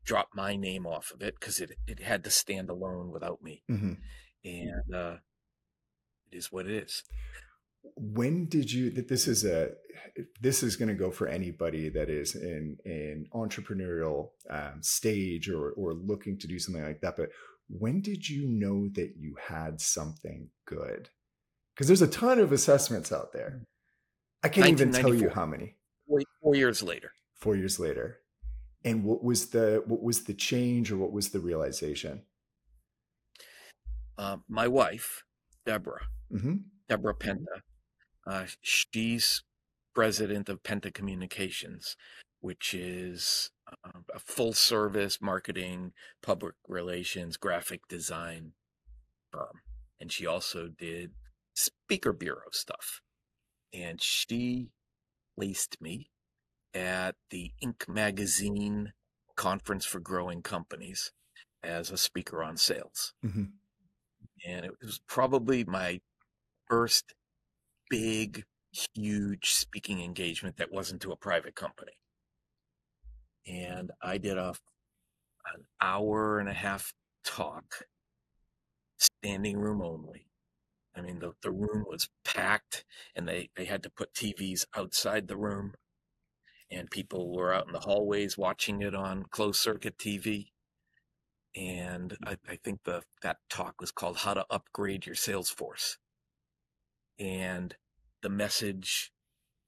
dropped my name off of it because it it had to stand alone without me, Mhm. and uh, it is what it is. when did you that this is a this is going to go for anybody that is in an entrepreneurial um, stage or or looking to do something like that but when did you know that you had something good because there's a ton of assessments out there i can't even tell you how many Four, four years later. four years later and what was the what was the change or what was the realization uh, my wife, Deborah, hmm Deborah Penta, uh, she's president of Penta Communications, which is uh, a full service marketing, public relations, graphic design firm. And she also did speaker bureau stuff. And she placed me at the Inc. magazine conference for growing companies as a speaker on sales. hmm and it was probably my first big, huge speaking engagement that wasn't to a private company. And I did a an hour and a half talk, standing room only. I mean, the, the room was packed, and they, they had to put TVs outside the room, and people were out in the hallways watching it on closed circuit TV and I, I think the that talk was called "How to Upgrade Your Sales Force," and the message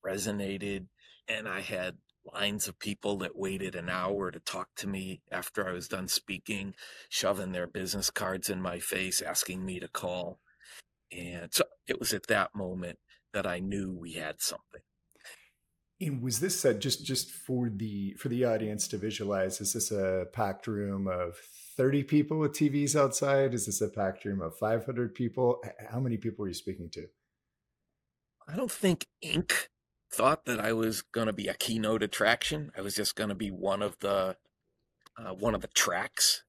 resonated, and I had lines of people that waited an hour to talk to me after I was done speaking, shoving their business cards in my face, asking me to call, and so it was at that moment that I knew we had something. And was this uh, just just for the for the audience to visualize? Is this a packed room of thirty people with TVs outside? Is this a packed room of five hundred people? How many people were you speaking to? I don't think Inc. thought that I was going to be a keynote attraction. I was just going to be one of the uh, one of the tracks.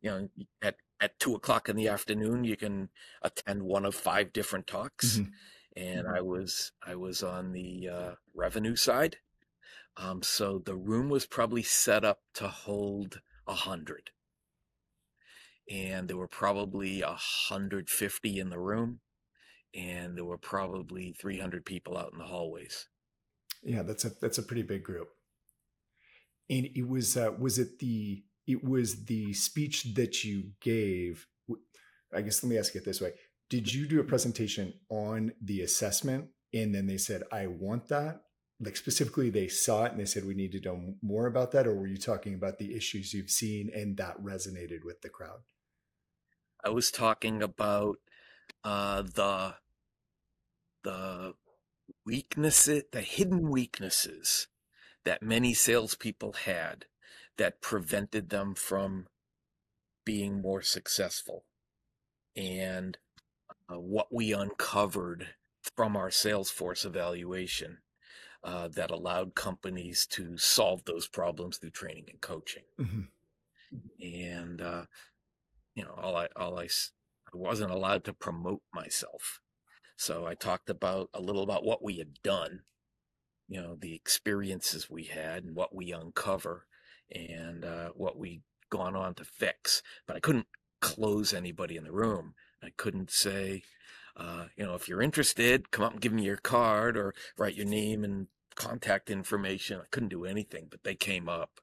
You know, at at two o'clock in the afternoon, you can attend one of five different talks, Mhm. And I was I was on the uh, revenue side. Um, so the room was probably set up to hold a hundred, and there were probably 150 in the room, and there were probably 300 people out in the hallways. Yeah, that's a that's a pretty big group. And it was uh, was it the it was the speech that you gave. I guess let me ask it this way: Did you do a presentation on the assessment, and then they said, "I want that," like specifically they saw it and they said we need to know more about that. Or were you talking about the issues you've seen and that resonated with the crowd? I was talking about uh, the the weaknesses the hidden weaknesses that many salespeople had that prevented them from being more successful. And uh, what we uncovered from our salesforce evaluation uh, that allowed companies to solve those problems through training and coaching. Mm-hmm. And uh, you know, all I all I, I wasn't allowed to promote myself, so I talked about a little about what we had done, you know, the experiences we had and what we uncover, and uh, what we gone on to fix. But I couldn't close anybody in the room. I couldn't say, uh, you know, if you're interested, come up and give me your card or write your name and contact information. I couldn't do anything, but they came up.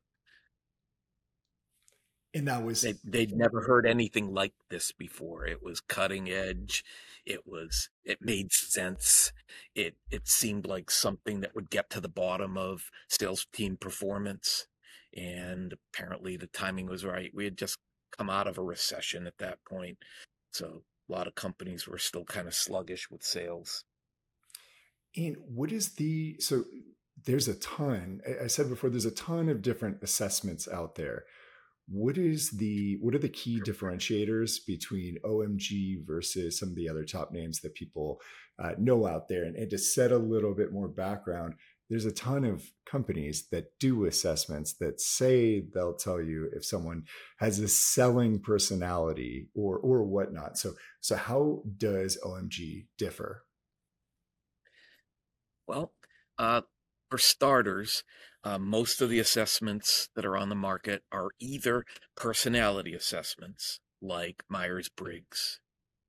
And that was they, they'd never heard anything like this before. It was cutting edge. It was it made sense. It it seemed like something that would get to the bottom of sales team performance. And apparently the timing was right. We had just come out of a recession at that point. So a lot of companies were still kind of sluggish with sales. And what is the so there's a ton. I said before, there's a ton of different assessments out there. What is the what are the key differentiators between OMG versus some of the other top names that people uh, know out there? And, and to set a little bit more background, there's a ton of companies that do assessments that say they'll tell you if someone has a selling personality or or whatnot. So so how does OMG differ? Well, uh, for starters, uh, most of the assessments that are on the market are either personality assessments like Myers Briggs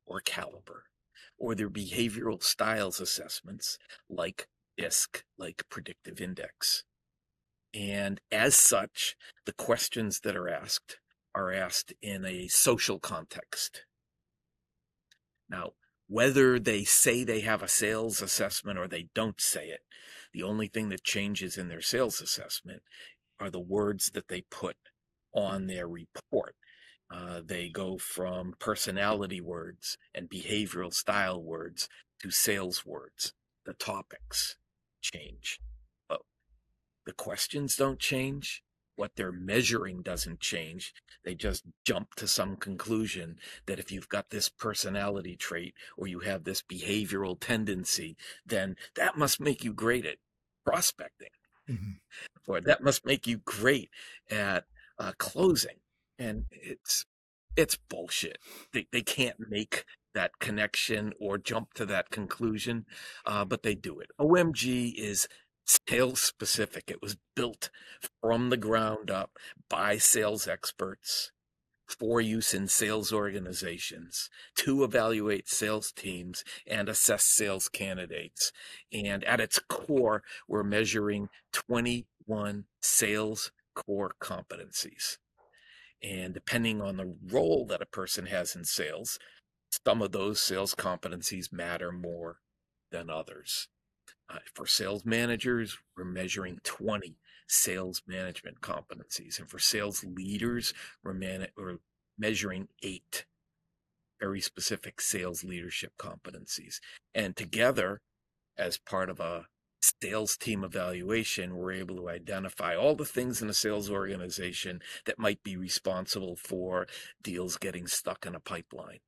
or Caliper, or they're behavioral styles assessments like DISC, like Predictive Index. And as such, the questions that are asked are asked in a social context. Now, whether they say they have a sales assessment or they don't say it, the only thing that changes in their sales assessment are the words that they put on their report. Uh, they go from personality words and behavioral style words to sales words. The topics change, but the questions don't change what they're measuring doesn't change. They just jump to some conclusion that if you've got this personality trait or you have this behavioral tendency, then that must make you great at prospecting, mm-hmm. or that must make you great at uh, closing. And it's it's bullshit. They they can't make that connection or jump to that conclusion, uh, but they do it. OMG is sales specific. It was built from the ground up by sales experts for use in sales organizations to evaluate sales teams and assess sales candidates. And at its core, we're measuring 21 sales core competencies. And depending on the role that a person has in sales, some of those sales competencies matter more than others. Uh, for sales managers, we're measuring 20 sales management competencies. And for sales leaders, we're, man- we're measuring eight very specific sales leadership competencies. And together, as part of a sales team evaluation, we're able to identify all the things in a sales organization that might be responsible for deals getting stuck in a pipeline,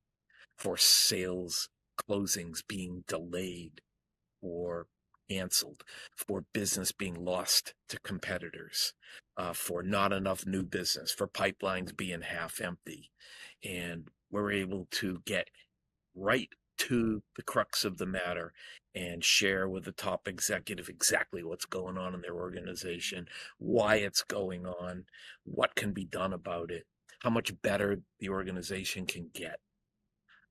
for sales closings being delayed, or canceled, for business being lost to competitors, uh, for not enough new business, for pipelines being half empty. And we're able to get right to the crux of the matter and share with the top executive exactly what's going on in their organization, why it's going on, what can be done about it. how much better the organization can get,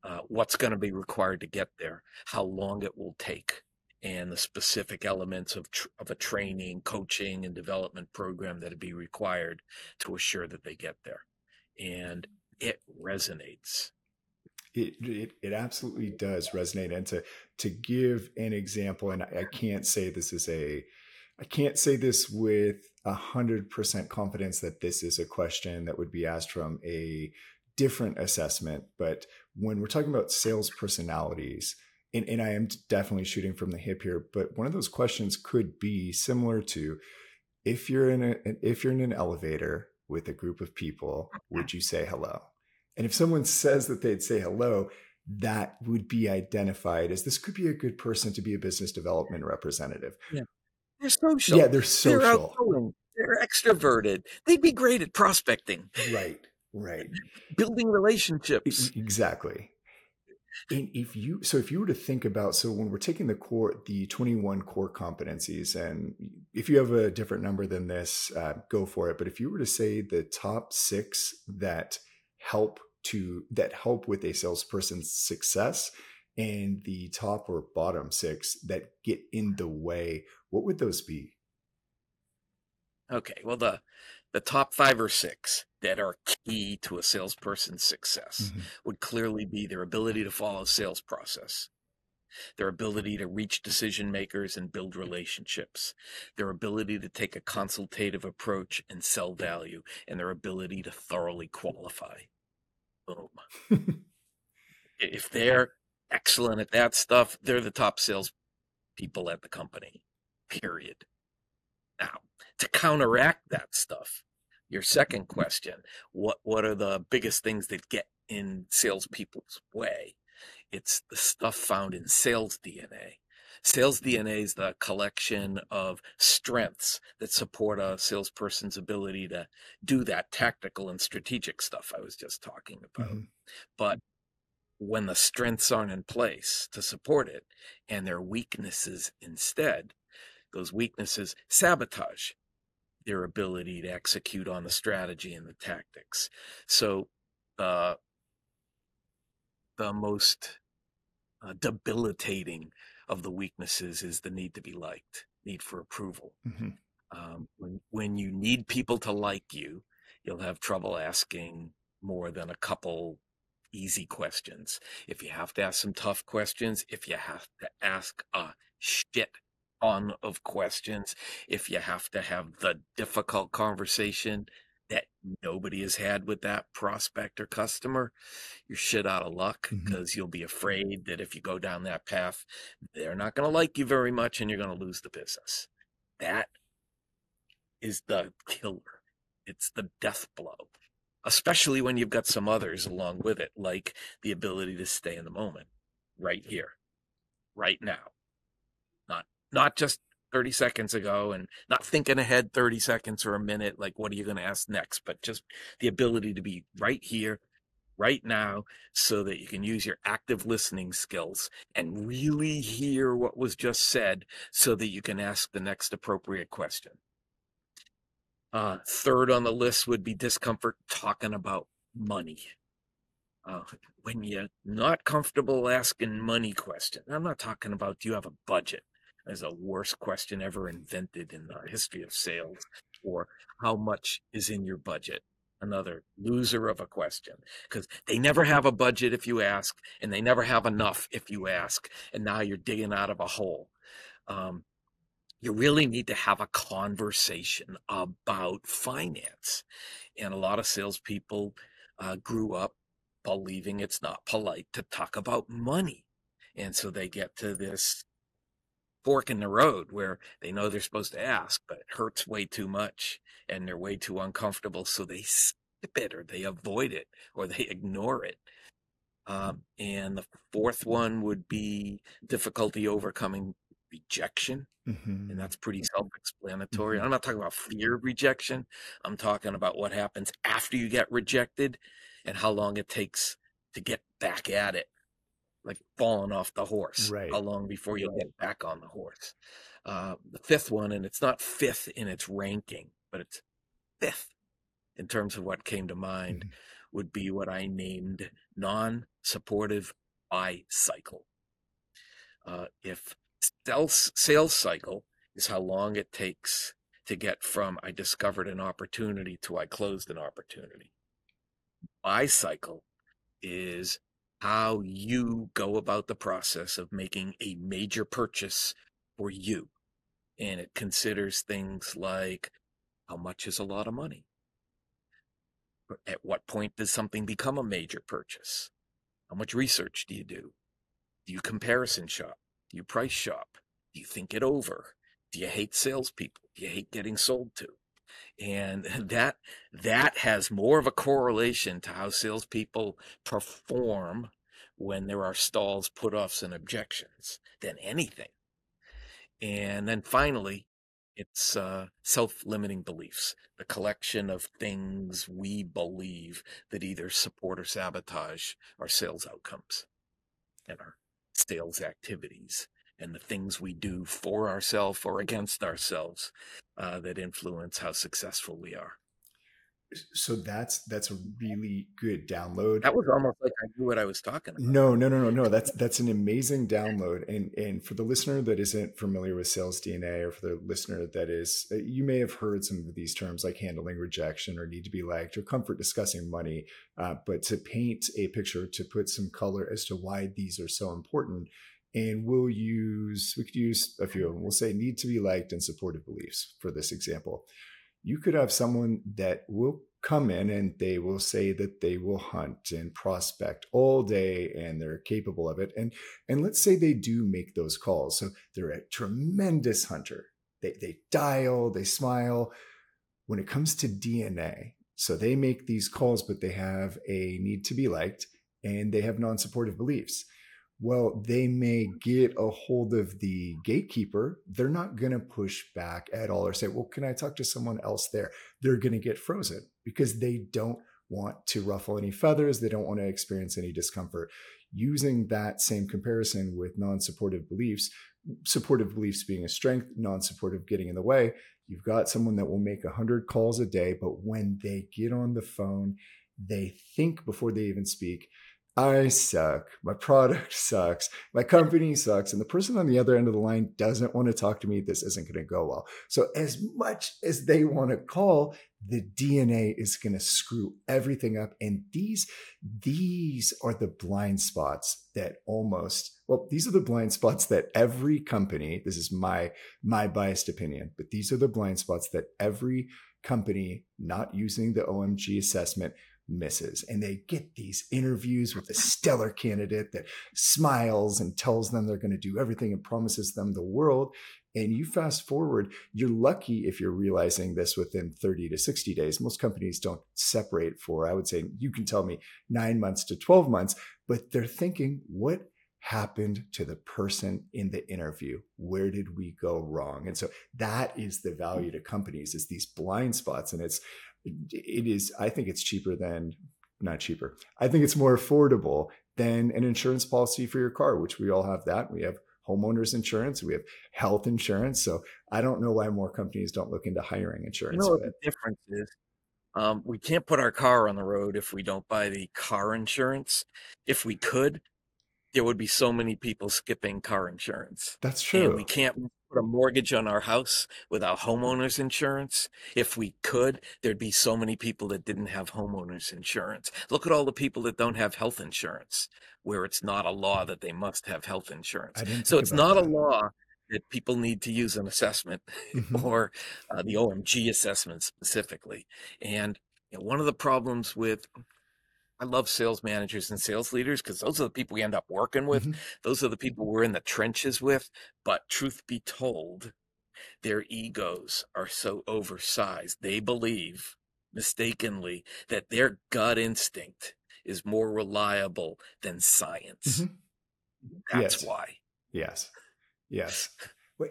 uh, what's going to be required to get there, how long it will take, and the specific elements of, tr- of a training, coaching, and development program that would be required to assure that they get there. And it resonates. It, it, it absolutely does resonate. And to, to give an example, and I can't say this is a, I can't say this with a hundred percent confidence that this is a question that would be asked from a different assessment. But when we're talking about sales personalities, and, and I am definitely shooting from the hip here, but one of those questions could be similar to if you're in a if you're in an elevator with a group of people, would you say hello? And if someone says that they'd say hello, that would be identified as this could be a good person to be a business development representative. Yeah. They're social. Yeah, they're social. They're outgoing. They're extroverted. They'd be great at prospecting. Right. Right. Building relationships. Exactly. And if you so if you were to think about so when we're taking the core the 21 core competencies and if you have a different number than this uh, go for it but if you were to say the top 6 that help to that help with a salesperson's success and the top or bottom 6 that get in the way what would those be Okay, well the the top five or six that are key to a salesperson's success mm-hmm. would clearly be their ability to follow sales process, their ability to reach decision makers and build relationships, their ability to take a consultative approach and sell value, and their ability to thoroughly qualify. Boom. if they're excellent at that stuff, they're the top sales people at the company. Period. Now, to counteract that stuff, your second question, what what are the biggest things that get in salespeople's way? It's the stuff found in sales DNA. Sales DNA is the collection of strengths that support a salesperson's ability to do that tactical and strategic stuff I was just talking about. Mm-hmm. But when the strengths aren't in place to support it and their weaknesses instead, those weaknesses sabotage their ability to execute on the strategy and the tactics. So, uh, the most uh, debilitating of the weaknesses is the need to be liked, need for approval. Mm-hmm. Um, when, when you need people to like you, you'll have trouble asking more than a couple easy questions. If you have to ask some tough questions, if you have to ask a shit ton of questions if you have to have the difficult conversation that nobody has had with that prospect or customer, you're shit out of luck because mm-hmm. you'll be afraid that if you go down that path, they're not going to like you very much and you're going to lose the business. That is the killer. It's the death blow, especially when you've got some others along with it, like the ability to stay in the moment right here, right now not just 30 seconds ago and not thinking ahead 30 seconds or a minute like what are you going to ask next but just the ability to be right here right now so that you can use your active listening skills and really hear what was just said so that you can ask the next appropriate question. Uh, third on the list would be discomfort talking about money. Uh, when you're not comfortable asking money questions i'm not talking about do you have a budget as a worst question ever invented in the history of sales or how much is in your budget? Another loser of a question because they never have a budget if you ask and they never have enough if you ask and now you're digging out of a hole. Um, you really need to have a conversation about finance and a lot of salespeople uh, grew up believing it's not polite to talk about money and so they get to this fork in the road where they know they're supposed to ask, but it hurts way too much and they're way too uncomfortable. So they skip it or they avoid it or they ignore it. Um, and the fourth one would be difficulty overcoming rejection. Mm-hmm. And that's pretty self explanatory. Mm-hmm. I'm not talking about fear of rejection. I'm talking about what happens after you get rejected and how long it takes to get back at it like falling off the horse. Right. How long before you get back on the horse? Uh, the fifth one, and it's not fifth in its ranking, but it's fifth in terms of what came to mind mm-hmm. would be what I named non supportive buy cycle. Uh, if sales, sales cycle is how long it takes to get from I discovered an opportunity to I closed an opportunity. Buy cycle is how you go about the process of making a major purchase for you. And it considers things like how much is a lot of money? At what point does something become a major purchase? How much research do you do? Do you comparison shop? Do you price shop? Do you think it over? Do you hate salespeople? Do you hate getting sold to? And that that has more of a correlation to how salespeople perform when there are stalls, put offs, and objections than anything. And then finally, it's uh, self limiting beliefs, the collection of things we believe that either support or sabotage our sales outcomes and our sales activities and the things we do for ourselves or against ourselves uh, that influence how successful we are. So that's that's a really good download. That was almost like i knew what i was talking about. No no no no no that's that's an amazing download and and for the listener that isn't familiar with sales dna or for the listener that is uh, you may have heard some of these terms like handling rejection or need to be liked or comfort discussing money uh, but to paint a picture to put some color as to why these are so important and we'll use we could use a few of them we'll say need to be liked and supportive beliefs for this example. You could have someone that will come in and they will say that they will hunt and prospect all day and they're capable of it. And and let's say they do make those calls. So they're a tremendous hunter. They they dial they smile. When it comes to dna so they make these calls but they have a need to be liked and they have non-supportive beliefs well, they may get a hold of the gatekeeper. They're not going to push back at all or say, well, can I talk to someone else there? They're going to get frozen because they don't want to ruffle any feathers. They don't want to experience any discomfort. Using that same comparison with non supportive beliefs, supportive beliefs being a strength, non supportive getting in the way, you've got someone that will make 100 calls a day, but when they get on the phone, they think before they even speak I suck. My product sucks. My company sucks. And the person on the other end of the line doesn't want to talk to me. This isn't going to go well. So, as much as they want to call, the DNA is going to screw everything up. And these, these are the blind spots that almost, well, these are the blind spots that every company, this is my, my biased opinion, but these are the blind spots that every company not using the OMG assessment misses. And they get these interviews with a stellar candidate that smiles and tells them they're going to do everything and promises them the world. And you fast forward, you're lucky if you're realizing this within 30 to 60 days. Most companies don't separate for, I would say, you can tell me nine months to 12 months, but they're thinking, what happened to the person in the interview where did we go wrong and so that is the value to companies is these blind spots and it's it is i think it's cheaper than not cheaper i think it's more affordable than an insurance policy for your car which we all have that we have homeowners insurance we have health insurance so i don't know why more companies don't look into hiring insurance you know what the difference is um, we can't put our car on the road if we don't buy the car insurance if we could there would be so many people skipping car insurance. That's true. And we can't put a mortgage on our house without homeowners insurance. If we could, there'd be so many people that didn't have homeowners insurance. Look at all the people that don't have health insurance, where it's not a law that they must have health insurance. So it's not that. a law that people need to use an assessment mm-hmm. or uh, the OMG assessment specifically. And you know, one of the problems with I love sales managers and sales leaders because those are the people we end up working with. Mm-hmm. Those are the people we're in the trenches with. But truth be told, their egos are so oversized. They believe mistakenly that their gut instinct is more reliable than science. Mm-hmm. That's yes. why. Yes. Yes.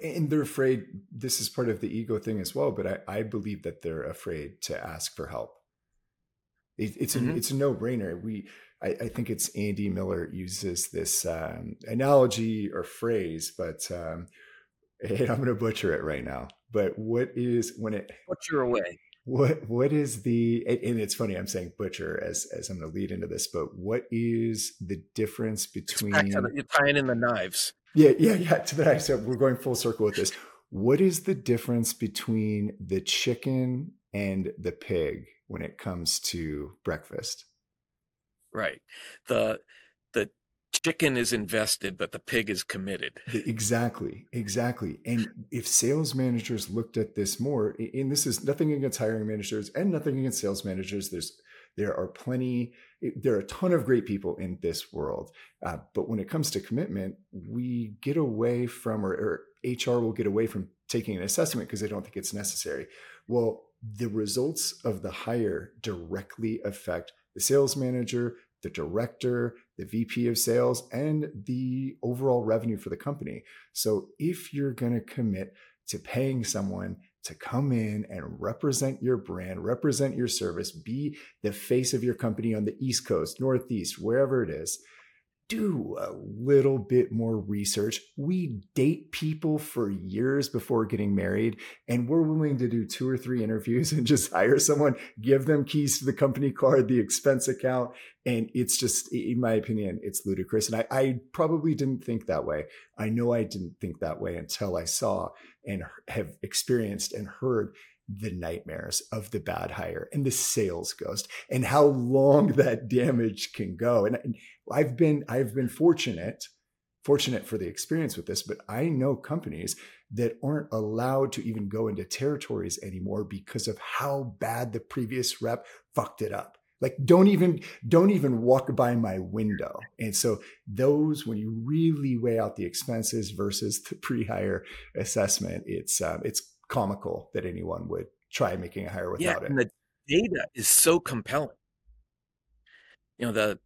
And they're afraid this is part of the ego thing as well, but I, I believe that they're afraid to ask for help it, it's mm-hmm. a it's a no brainer. We I, I, think it's Andy Miller uses this um, analogy or phrase, but um, I'm going to butcher it right now. But what is when it butcher away? what what is the and it's funny I'm saying butcher as as I'm going to lead into this, but what is the difference between the, you're tying in the knives? Yeah, yeah, yeah. To the knives. So we're going full circle with this. What is the difference between the chicken and the pig when it comes to breakfast? Right. The the chicken is invested, but the pig is committed. Exactly, exactly. And if sales managers looked at this more, and this is nothing against hiring managers and nothing against sales managers, there's there are plenty, there are a ton of great people in this world. Uh, but when it comes to commitment, we get away from, or, or HR will get away from taking an assessment because they don't think it's necessary. Well, the results of the hire directly affect the sales manager, the director, the VP of sales, and the overall revenue for the company. So if you're going to commit to paying someone to come in and represent your brand, represent your service, be the face of your company on the East Coast, Northeast, wherever it is, do a little bit more research. We date people for years before getting married, and we're willing to do two or three interviews and just hire someone, give them keys to the company card, the expense account. And it's just, in my opinion, it's ludicrous. And I, I probably didn't think that way. I know I didn't think that way until I saw and have experienced and heard the nightmares of the bad hire and the sales ghost and how long that damage can go. And I've been I've been fortunate fortunate for the experience with this, but I know companies that aren't allowed to even go into territories anymore because of how bad the previous rep fucked it up. Like don't even don't even walk by my window. And so those when you really weigh out the expenses versus the pre-hire assessment, it's um, it's comical that anyone would try making a hire without yeah, it. And the data is so compelling. You know, the,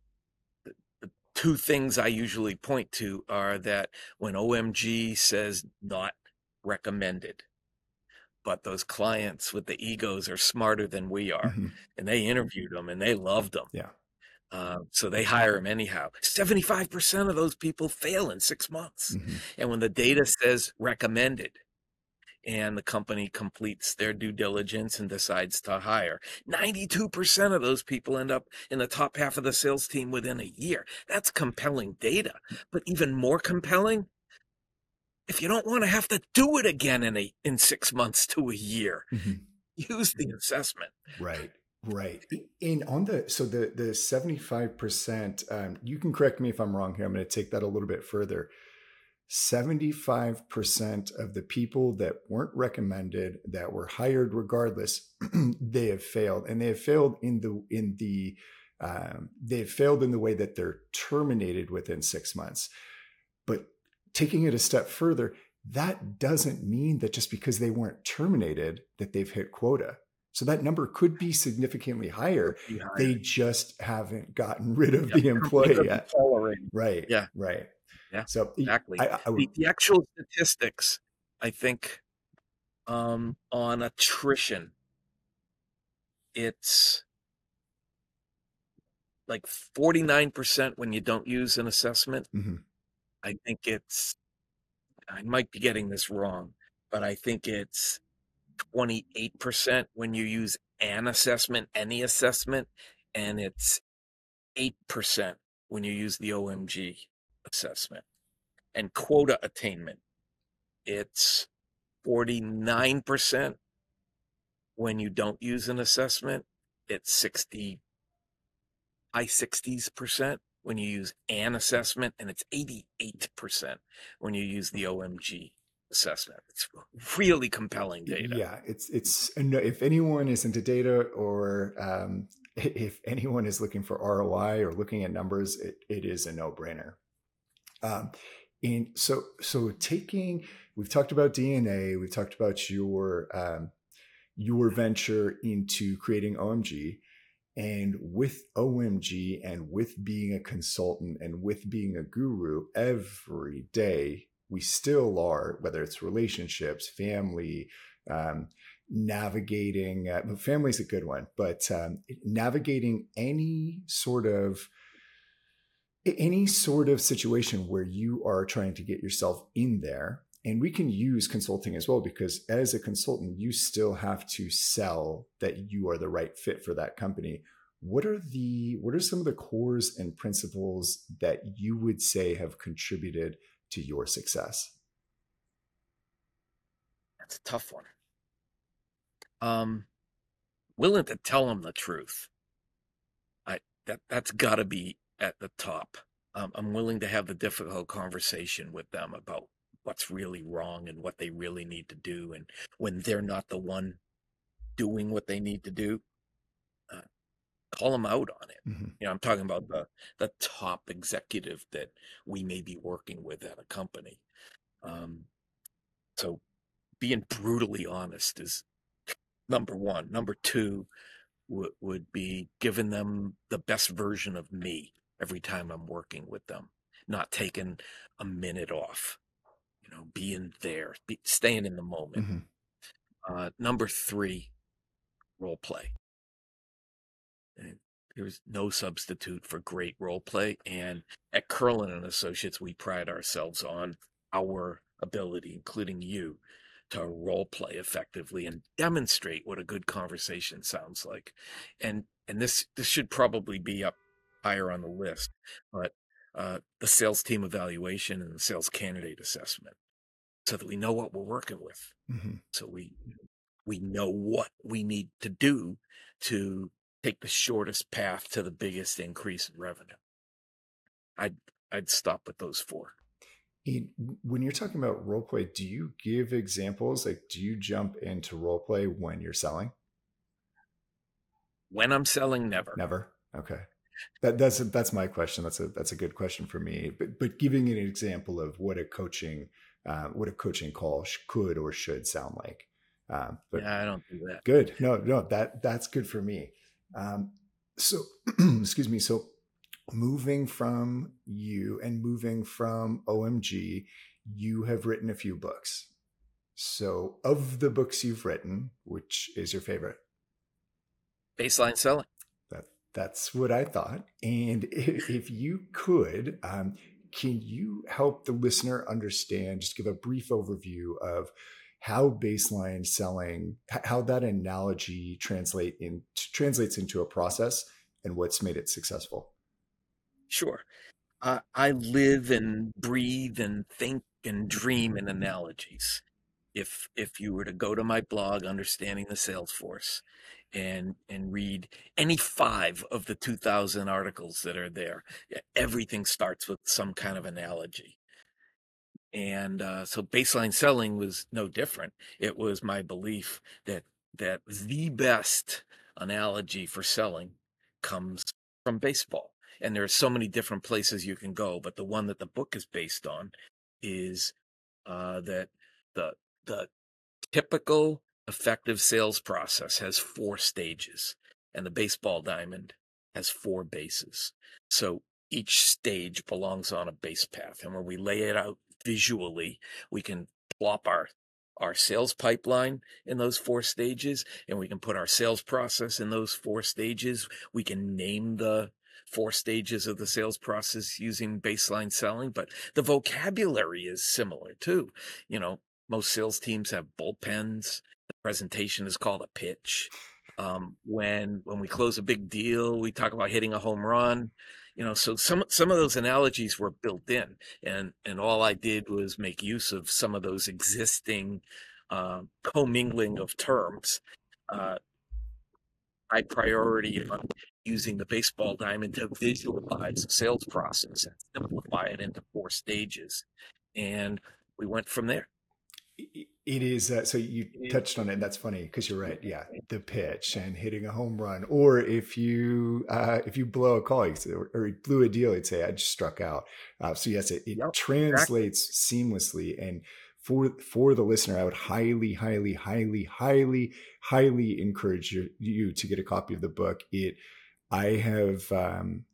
the, the two things I usually point to are that when OMG says not recommended, but those clients with the egos are smarter than we are, mm-hmm. and they interviewed them and they loved them. Yeah. Uh, so they hire them anyhow. 75% of those people fail in six months. Mm-hmm. And when the data says recommended, and the company completes their due diligence and decides to hire. 92% of those people end up in the top half of the sales team within a year. That's compelling data. But even more compelling, if you don't want to have to do it again in a in 6 months to a year, mm-hmm. use the assessment. Right. Right. And on the so the the 75% um, you can correct me if I'm wrong here. I'm going to take that a little bit further 75% of the people that weren't recommended that were hired regardless they have failed and they have failed in the in the um, they have failed in the way that they're terminated within six months but taking it a step further that doesn't mean that just because they weren't terminated that they've hit quota so that number could be significantly higher. They just haven't gotten rid of the employee yet. Right. Yeah. Right. Yeah, so exactly. I, I would... the, the, actual statistics, I think, um, on attrition, it's like 49% when you don't use an assessment. Mm-hmm. I think it's, I might be getting this wrong, but I think it's 28% when you use an assessment, any assessment, and it's 8% when you use the OMG assessment and quota attainment. It's 49% when you don't use an assessment. It's 60, high 60s percent when you use an assessment, and it's 88% when you use the OMG assessment. It's really compelling data. Yeah, it's it's if anyone is into data or um, if anyone is looking for ROI or looking at numbers, it, it is a no brainer. Um, and so, so taking, we've talked about DNA, we've talked about your um, your venture into creating OMG, and with OMG, and with being a consultant, and with being a guru, every day we still are, whether it's relationships, family, um, navigating. Uh, family's a good one, but um, navigating any sort of any sort of situation where you are trying to get yourself in there and we can use consulting as well because as a consultant, you still have to sell that you are the right fit for that company. What are the what are some of the cores and principles that you would say have contributed to your success? That's a tough one. Um, willing to tell them the truth. I that that's got to be at the top. Um, I'm willing to have the difficult conversation with them about what's really wrong and what they really need to do, and when they're not the one doing what they need to do, uh, call them out on it. Mm-hmm. You know, I'm talking about the the top executive that we may be working with at a company. Um, so being brutally honest is number one. Number two would would be giving them the best version of me every time I'm working with them, not taking a minute off. You know, being there, be, staying in the moment. Mm-hmm. Uh, number three, role play. And there's no substitute for great role play. And at Kurlan and Associates, we pride ourselves on our ability, including you, to role play effectively and demonstrate what a good conversation sounds like. And and this this should probably be up higher on the list, but uh, the sales team evaluation and the sales candidate assessment, so that we know what we're working with, mm-hmm. so we we know what we need to do to take the shortest path to the biggest increase in revenue. I'd I'd stop with those four when you're talking about role play, do you give examples? Like, do you jump into role play when you're selling? When I'm selling, never. Never. Okay. That, that's that's my question. That's a that's a good question for me. But but giving an example of what a coaching uh, what a coaching call could or should sound like. Um, but yeah, I don't do that. Good. No, no, that that's good for me. Um, so excuse me. So moving from you and moving from OMG, you have written a few books. So, of the books you've written, which is your favorite? Baseline selling. That that's what I thought. And if, if you could, um, can you help the listener understand? Just give a brief overview of how baseline selling, how that analogy translate in translates into a process, and what's made it successful. Sure. I live and breathe and think and dream in analogies. If if you were to go to my blog, understanding the Sales Force, and and read any five of the 2,000 articles that are there, everything starts with some kind of analogy. And uh, so baseline selling was no different. It was my belief that that the best analogy for selling comes from baseball and there are so many different places you can go but the one that the book is based on is uh, that the the typical effective sales process has four stages and the baseball diamond has four bases so each stage belongs on a base path and when we lay it out visually we can plop our our sales pipeline in those four stages and we can put our sales process in those four stages we can name the four stages of the sales process using baseline selling, but the vocabulary is similar too. You know, most sales teams have bullpens. Presentation is called a pitch. Um, when when we close a big deal, we talk about hitting a home run. You know, so some some of those analogies were built in, and and all I did was make use of some of those existing uh, commingling of terms. Uh, high priority on using the baseball diamond to visualize the sales process and simplify it into four stages. And we went from there. It is uh, so you touched on it. And that's funny because you're right. Yeah, the pitch and hitting a home run, or if you uh, if you blow a call or, or blew a deal, you'd say I just struck out. Uh, so yes, it, it yep, translates exactly. seamlessly. And for for the listener, I would highly, highly, highly, highly, highly encourage you, you to get a copy of the book. It I have, um,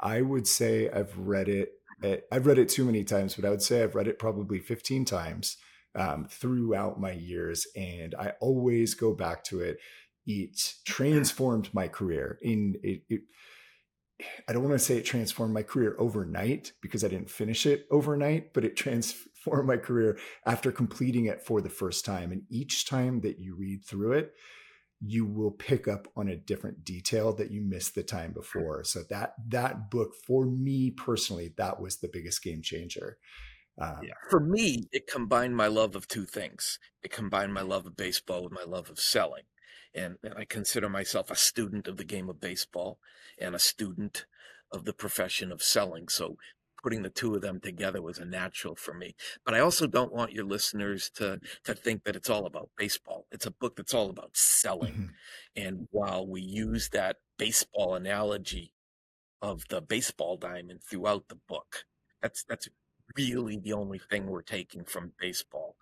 I would say I've read it. Eh, I've read it too many times, but I would say I've read it probably 15 times um, throughout my years, and I always go back to it. It transformed my career. In it, it I don't want to say it transformed my career overnight because I didn't finish it overnight, but it transformed my career after completing it for the first time. And each time that you read through it, you will pick up on a different detail that you missed the time before. So that that book for me personally, that was the biggest game changer. Um, yeah. For me, it combined my love of two things. It combined my love of baseball with my love of selling. And, and I consider myself a student of the game of baseball and a student of the profession of selling. So putting the two of them together was a natural for me. But I also don't want your listeners to to think that it's all about baseball. It's a book that's all about selling. Mm-hmm. And while we use that baseball analogy of the baseball diamond throughout the book, that's that's really the only thing we're taking from baseball.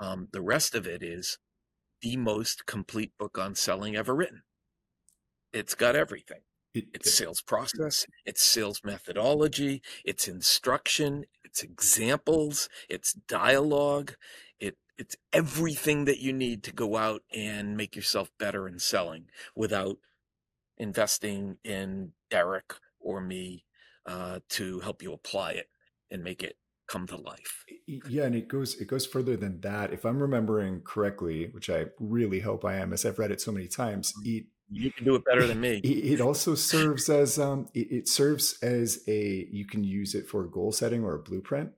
Um, the rest of it is the most complete book on selling ever written. It's got everything. It's sales process, it's sales methodology, it's instruction, it's examples, it's dialogue, it it's everything that you need to go out and make yourself better in selling without investing in Derek or me uh, to help you apply it and make it come to life. Yeah, and it goes it goes further than that. If I'm remembering correctly, which I really hope I am, as I've read it so many times, mm. it you can do it better than me. It also serves as um, it, it serves as a you can use it for goal setting or a blueprint.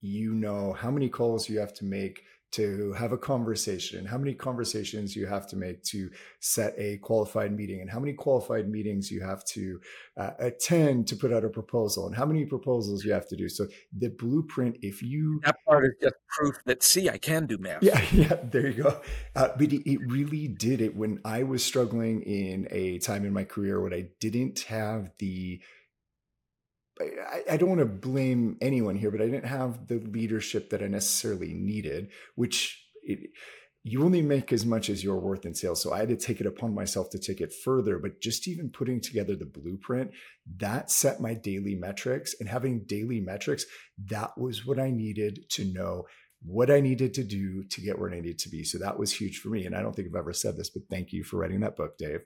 You know how many calls you have to make to have a conversation, how many conversations you have to make to set a qualified meeting, and how many qualified meetings you have to uh, attend to put out a proposal, and how many proposals you have to do. So the blueprint, if you that part is just proof that see, I can do math. Yeah, yeah, there you go. Uh, but it, it really did it when I was struggling in a time in my career when I didn't have the I, I don't want to blame anyone here, but I didn't have the leadership that I necessarily needed, which it, you only make as much as you're worth in sales. So I had to take it upon myself to take it further. But just even putting together the blueprint, that set my daily metrics and having daily metrics, that was what I needed to know what I needed to do to get where I needed to be. So that was huge for me. And I don't think I've ever said this, but thank you for writing that book, Dave.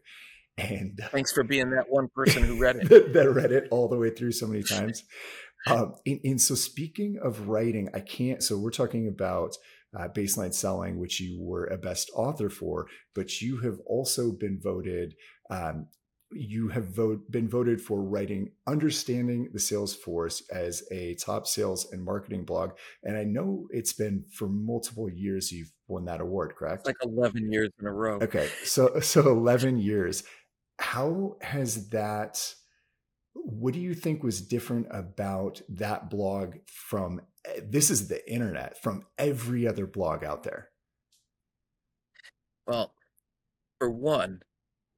And thanks for being that one person who read it. that, that, read it all the way through so many times. um, and, and, so, speaking of writing, I can't. So, we're talking about uh, baseline selling, which you were a best author for, but you have also been voted. Um, you have vote, been voted for writing Understanding the Sales Force as a top sales and marketing blog. And I know it's been for multiple years you've won that award, correct? Like 11 years in a row. Okay. So, so 11 years how has that what do you think was different about that blog from eh, this is the internet from every other blog out there? Well for one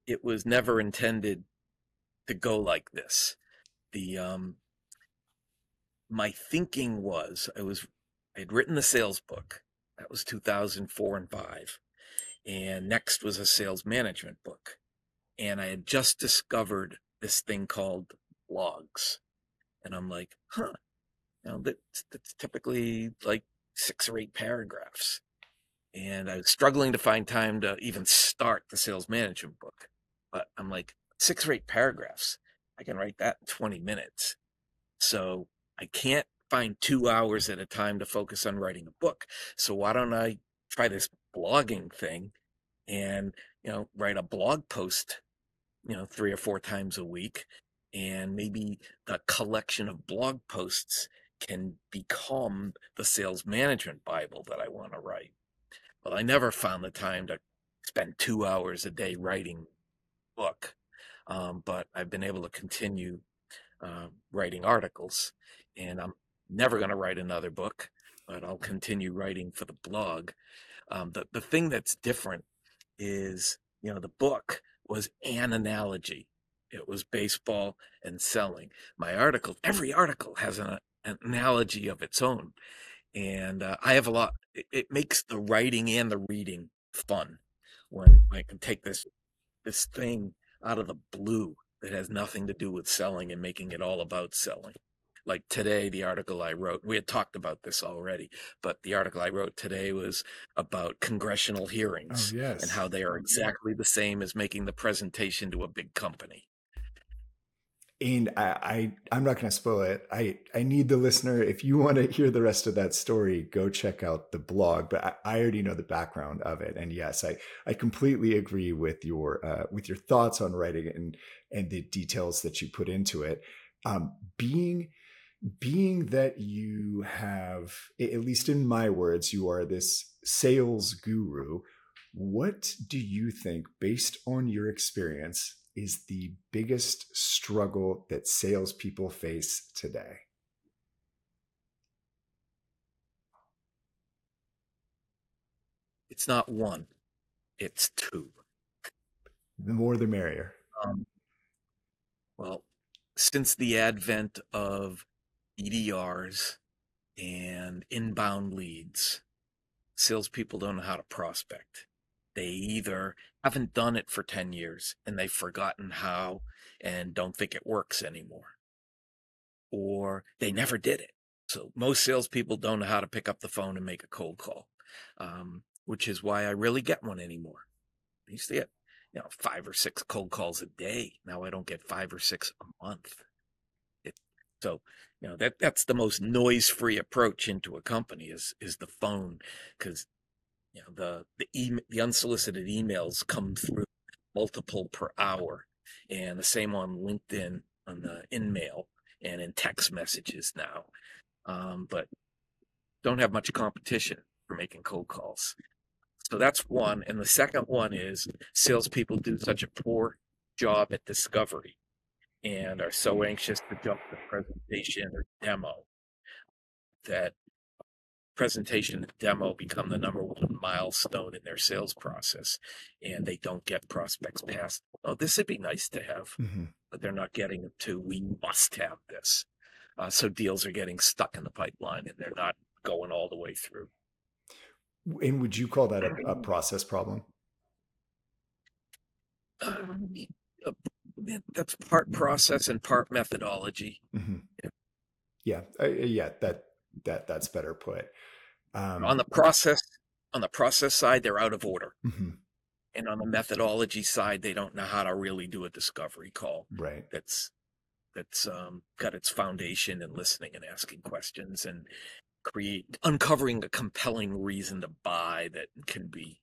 it was never intended to go like this. The um my thinking was i was i had written the sales book that was 2004 and 5 and next was a sales management book and I had just discovered this thing called blogs. And I'm like, huh, you know, that's, that's typically like six or eight paragraphs. And I was struggling to find time to even start the sales management book. But I'm like, six or eight paragraphs. I can write that in 20 minutes. So I can't find two hours at a time to focus on writing a book. So why don't I try this blogging thing and, you know, write a blog post you know, three or four times a week. And maybe the collection of blog posts can become the sales management Bible that I want to write. But I never found the time to spend two hours a day writing book. Um, but I've been able to continue uh, writing articles, and I'm never going to write another book, but I'll continue writing for the blog. Um, the the thing that's different is, you know, the book was an analogy. It was baseball and selling. My article, every article has an, an analogy of its own. And uh, I have a lot, it, it, makes the writing and the reading fun when I can take this, this thing out of the blue that has nothing to do with selling and making it all about selling like today the article i wrote we had talked about this already but the article i wrote today was about congressional oh, hearings oh, yes. and how they are exactly the same as making the presentation to a big company and I, I am not going to spoil it. I I need the listener. If you want to hear the rest of that story, go check out the blog. But I, I already know the background of it, and yes, I I completely agree with your uh, with your thoughts on writing it and and the details that you put into it. Um, being being that you have, at least in my words, you are this sales guru. What do you think, based on your experience, is the biggest struggle that salespeople face today? It's not one, it's two. The more the merrier. Um, well, since the advent of BDRs and inbound leads, salespeople don't know how to prospect. They either haven't done it for 10 years and they've forgotten how and don't think it works anymore, or they never did it. So most salespeople don't know how to pick up the phone and make a cold call, um, which is why I really get one anymore. I used to get, you know, five or six cold calls a day. Now I don't get five or six a month. So, you know, that that's the most noise-free approach into a company is is the phone because you know the the e- the unsolicited emails come through multiple per hour and the same on linkedin on the InMail and in text messages now. Um, but don't have much competition for making cold calls. So that's one and the second one is salespeople do such a poor job at discovery and are so anxious to jump to presentation or demo that presentation and demo become the number one milestone in their sales process and they don't get prospects past oh this would be nice to have mm-hmm. but they're not getting it to we must have this. Uh, so deals are getting stuck in the pipeline and they're not going all the way through. And would you call that a, a process problem? Uh, that's part process and part methodology mm-hmm. yeah yeah, uh, yeah that that that's better put um, on the process on the process side, they're out of order. Mm-hmm. And on the methodology side, they don't know how to really do a discovery call. Right. That's that's um, got its foundation in listening and asking questions and create uncovering a compelling reason to buy that can be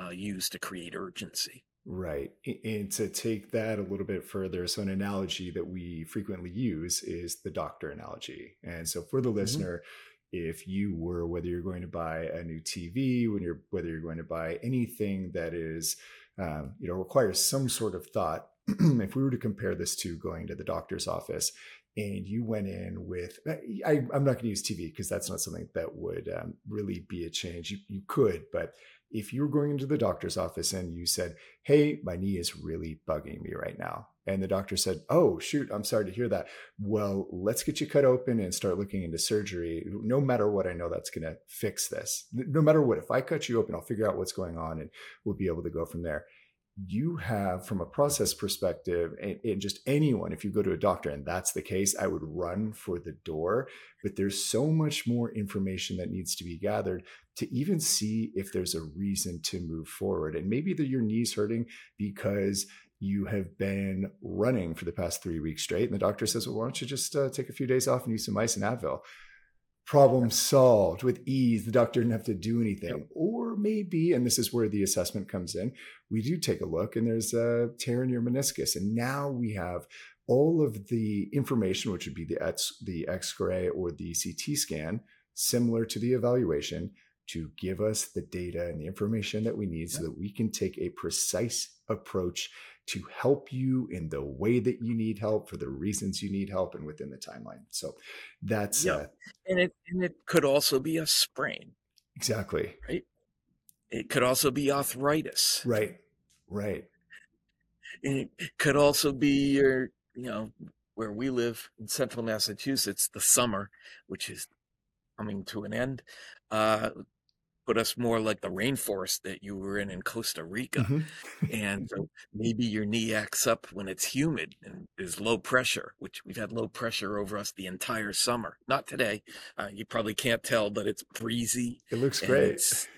uh, used to create urgency. Right. And to take that a little bit further, so an analogy that we frequently use is the doctor analogy. And so for the mm-hmm. listener, if you were whether you're going to buy a new TV, when you're whether you're going to buy anything that is um, you know requires some sort of thought. if we were to compare this to going to the doctor's office and you went in with I, am not going to use TV because that's not something that would um, really be a change. You, you could, but if you were going into the doctor's office and you said, Hey, my knee is really bugging me right now. And the doctor said, Oh, shoot, I'm sorry to hear that. Well, let's get you cut open and start looking into surgery. No matter what, I know that's going to fix this. No matter what, if I cut you open, I'll figure out what's going on and we'll be able to go from there you have from a process perspective and, and, just anyone if you go to a doctor and that's the case i would run for the door but there's so much more information that needs to be gathered to even see if there's a reason to move forward and maybe that your knees hurting because you have been running for the past three weeks straight and the doctor says well why don't you just uh, take a few days off and use some ice and advil problem solved with ease. The doctor didn't have to do anything. Or maybe, and this is where the assessment comes in, we do take a look and there's a tear in your meniscus. And now we have all of the information, which would be the X, the X-ray or the CT scan, similar to the evaluation, to give us the data and the information that we need so that we can take a precise approach to help you in the way that you need help for the reasons you need help and within the timeline. So that's yeah, uh, and it and it could also be a sprain. Exactly. Right. It could also be arthritis. Right. Right. And it could also be your, you know, where we live in central Massachusetts, the summer, which is coming to an end. Uh, put us more like the rainforest that you were in in Costa Rica. Mm-hmm. and so maybe your knee acts up when it's humid and there's low pressure, which we've had low pressure over us the entire summer. Not today. Uh, you probably can't tell, but it's breezy. It looks great. It's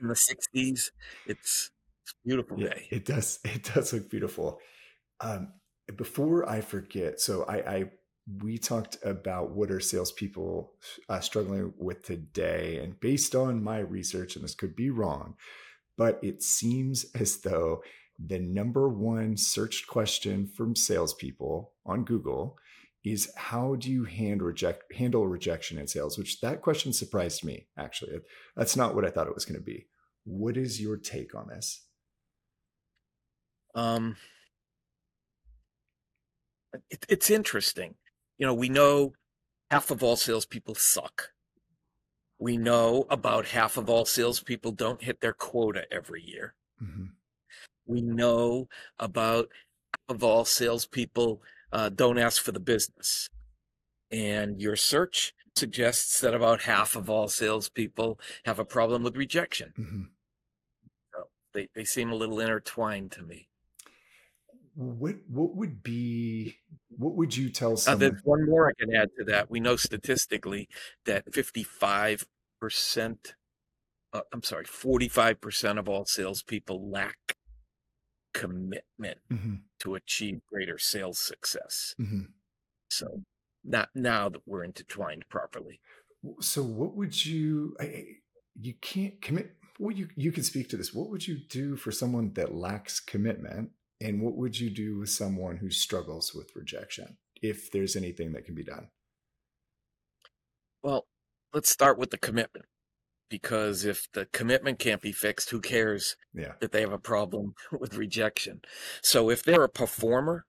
in the 60s. It's, it's beautiful yeah, day. It does. It does look beautiful. Um, before I forget, so I, I we talked about what are salespeople uh, struggling with today, and based on my research, and this could be wrong, but it seems as though the number one searched question from salespeople on Google is how do you hand reject, handle rejection in sales? Which that question surprised me, actually. That's not what I thought it was going to be. What is your take on this? Um, it, it's interesting. You know, we know half of all salespeople suck. We know about half of all salespeople don't hit their quota every year. Mm-hmm. We know about half of all salespeople uh, don't ask for the business. And your search suggests that about half of all salespeople have a problem with rejection. Mm-hmm. So they, they seem a little intertwined to me what what would be what would you tell someone? Uh, there's one more I can add to that. We know statistically that 55 percent, uh, I'm sorry, 45 percent of all salespeople lack commitment mm-hmm. to achieve greater sales success. Mm-hmm. So, not now that we're intertwined properly. So, what would you? I, you can't commit. Well, you you can speak to this. What would you do for someone that lacks commitment? And what would you do with someone who struggles with rejection if there's anything that can be done? Well, let's start with the commitment because if the commitment can't be fixed, who cares yeah. that they have a problem with rejection? So if they're a performer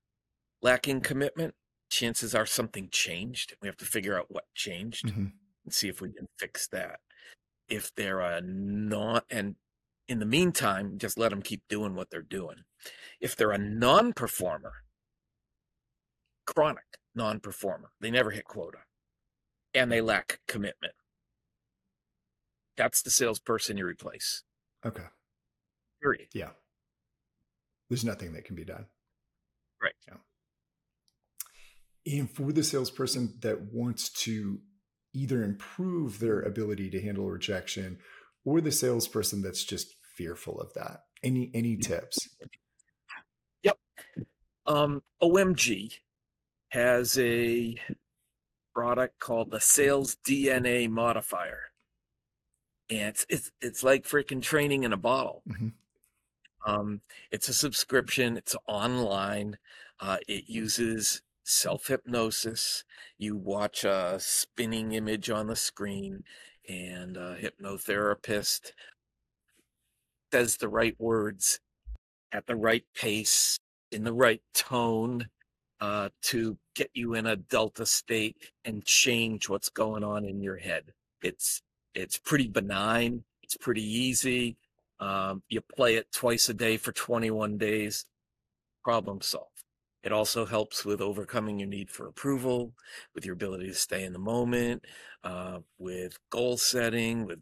lacking commitment, chances are something changed. We have to figure out what changed mm-hmm. and see if we can fix that. If they're a not, and in the meantime, just let them keep doing what they're doing. If they're a non performer, chronic non performer, they never hit quota and they lack commitment, that's the salesperson you replace. Okay. Period. Yeah. There's nothing that can be done. Right. Yeah. And for the salesperson that wants to either improve their ability to handle rejection or the salesperson that's just fearful of that? Any any tips? Yep. Um, OMG has a product called the Sales DNA Modifier, and it's it's, it's like freaking training in a bottle. Mm-hmm. Um, it's a subscription. It's online. Uh, it uses self hypnosis. You watch a spinning image on the screen, and a hypnotherapist says the right words at the right pace, in the right tone, uh, to get you in a delta state and change what's going on in your head. It's it's pretty benign. It's pretty easy. Um, you play it twice a day for 21 days. Problem solved. It also helps with overcoming your need for approval, with your ability to stay in the moment, uh, with goal setting, with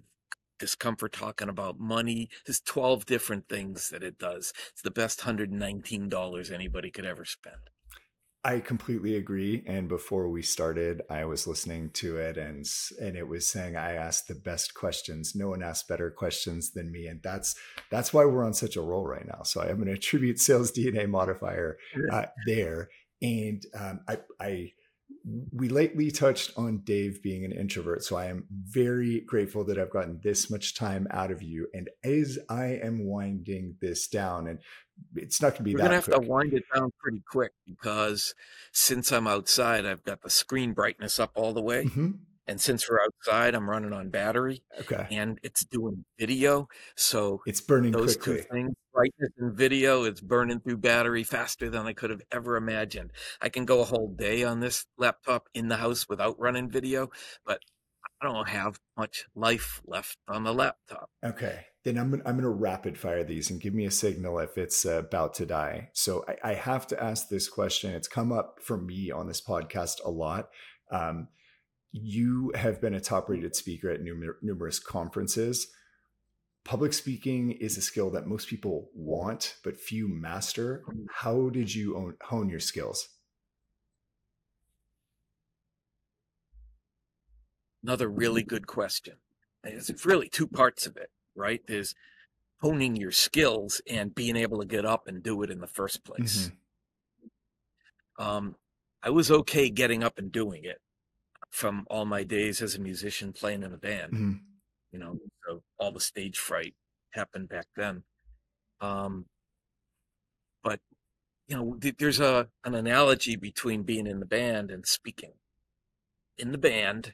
discomfort talking about money. There's 12 different things that it does. It's the best $119 anybody could ever spend. I completely agree. And before we started, I was listening to it and and it was saying I asked the best questions. No one asked better questions than me. And that's that's why we're on such a roll right now. So I'm going to attribute sales DNA modifier uh, there. And um, I, I we lately touched on Dave being an introvert. So I am very grateful that I've gotten this much time out of you. And as I am winding this down, and it's not going to be We're that. We're going to have to wind it down pretty quick because since I'm outside, I've got the screen brightness up all the way. Mm-hmm. And since we're outside, I'm running on battery. Okay. And it's doing video. So it's burning those quickly. two things, brightness and video, it's burning through battery faster than I could have ever imagined. I can go a whole day on this laptop in the house without running video, but I don't have much life left on the laptop. Okay. Then I'm gonna, I'm going to rapid fire these and give me a signal if it's uh, about to die. So I, I, have to ask this question. It's come up for me on this podcast a lot. Um, you have been a top rated speaker at numer- numerous conferences. Public speaking is a skill that most people want, but few master. How did you own, hone your skills? Another really good question. It's really two parts of it, right? There's honing your skills and being able to get up and do it in the first place. Mm-hmm. um, I was okay getting up and doing it from all my days as a musician playing in a band. Mm-hmm. You know, so all the stage fright happened back then. Um, but you know, th- there's a an analogy between being in the band and speaking. In the band,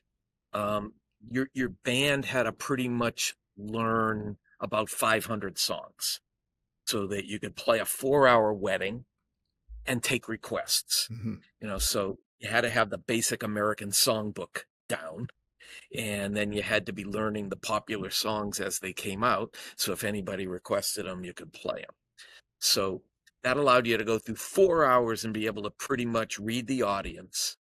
um, your your band had to pretty much learn about 500 songs so that you could play a four hour wedding and take requests. Mm-hmm. You know, so you had to have the basic American songbook down. And then you had to be learning the popular songs as they came out. So if anybody requested them, you could play them. So that allowed you to go through four hours and be able to pretty much read the audience,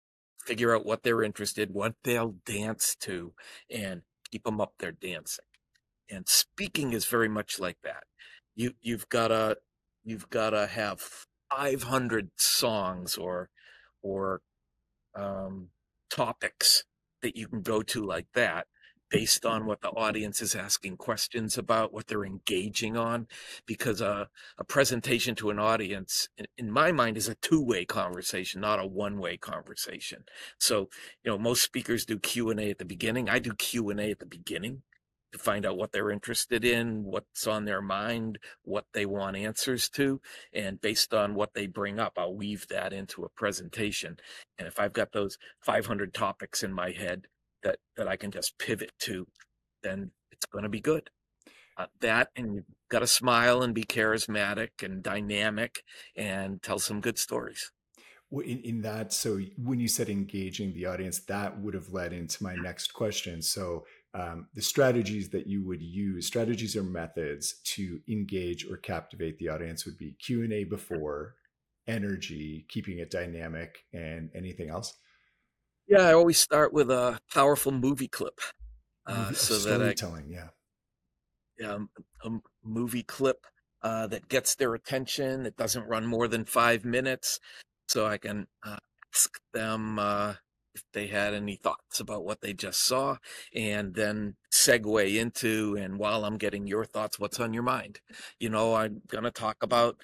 figure out what they're interested, what they'll dance to, and keep them up there dancing. And speaking is very much like that. You you've gotta you've gotta have 500 songs or or um, topics that you can go to like that based on what the audience is asking questions about what they're engaging on because uh, a presentation to an audience in, in my mind is a two-way conversation not a one-way conversation. So you know most speakers do q&a at the beginning. I do q&a at the beginning to find out what they're interested in, what's on their mind, what they want answers to. And based on what they bring up, I'll weave that into a presentation. And if I've got those 500 topics in my head that, that I can just pivot to, then it's going to be good. Uh, that and you've got to smile and be charismatic and dynamic and tell some good stories. Well, in, in that, so when you said engaging the audience, that would have led into my next question. So um, the strategies that you would use strategies or methods to engage or captivate the audience would be q&a before energy keeping it dynamic and anything else? Yeah i always start with a powerful movie clip uh, so that I, telling yeah. Yeah a movie clip uh, that gets their attention it doesn't run more than five minutes so i can uh, ask them uh, if they had any thoughts about what they just saw, and then segue into, and while I'm getting your thoughts, what's on your mind? You know, I'm going to talk about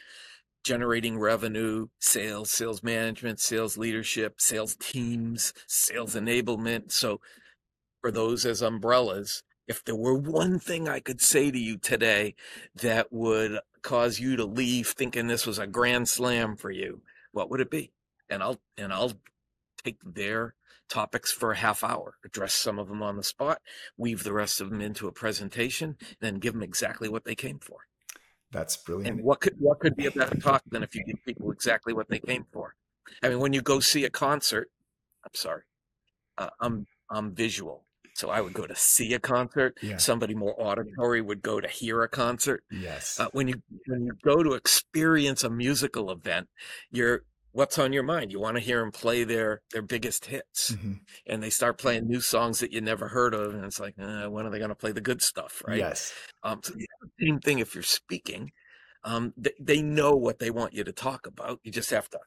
generating revenue, sales, sales management, sales leadership, sales teams, sales enablement. So, for those as umbrellas, if there were one thing I could say to you today that would cause you to leave thinking this was a grand slam for you, what would it be? And I'll and I'll take their topics for a half hour, address some of them on the spot, weave the rest of them into a presentation, then give them exactly what they came for. That's brilliant. And what could what could be a better talk than if you give people exactly what they came for? I mean, when you go see a concert, I'm sorry, uh, I'm I'm visual, so I would go to see a concert. Yeah. Somebody more auditory would go to hear a concert. Yes. Uh, when you when you go to experience a musical event, you're what's on your mind. You want to hear them play their their biggest hits, mm-hmm. and they start playing new songs that you never heard of, and it's like, eh, when are they going to play the good stuff, right? Yes. Um, so same thing if you're speaking. Um, they, they know what they want you to talk about. You just have to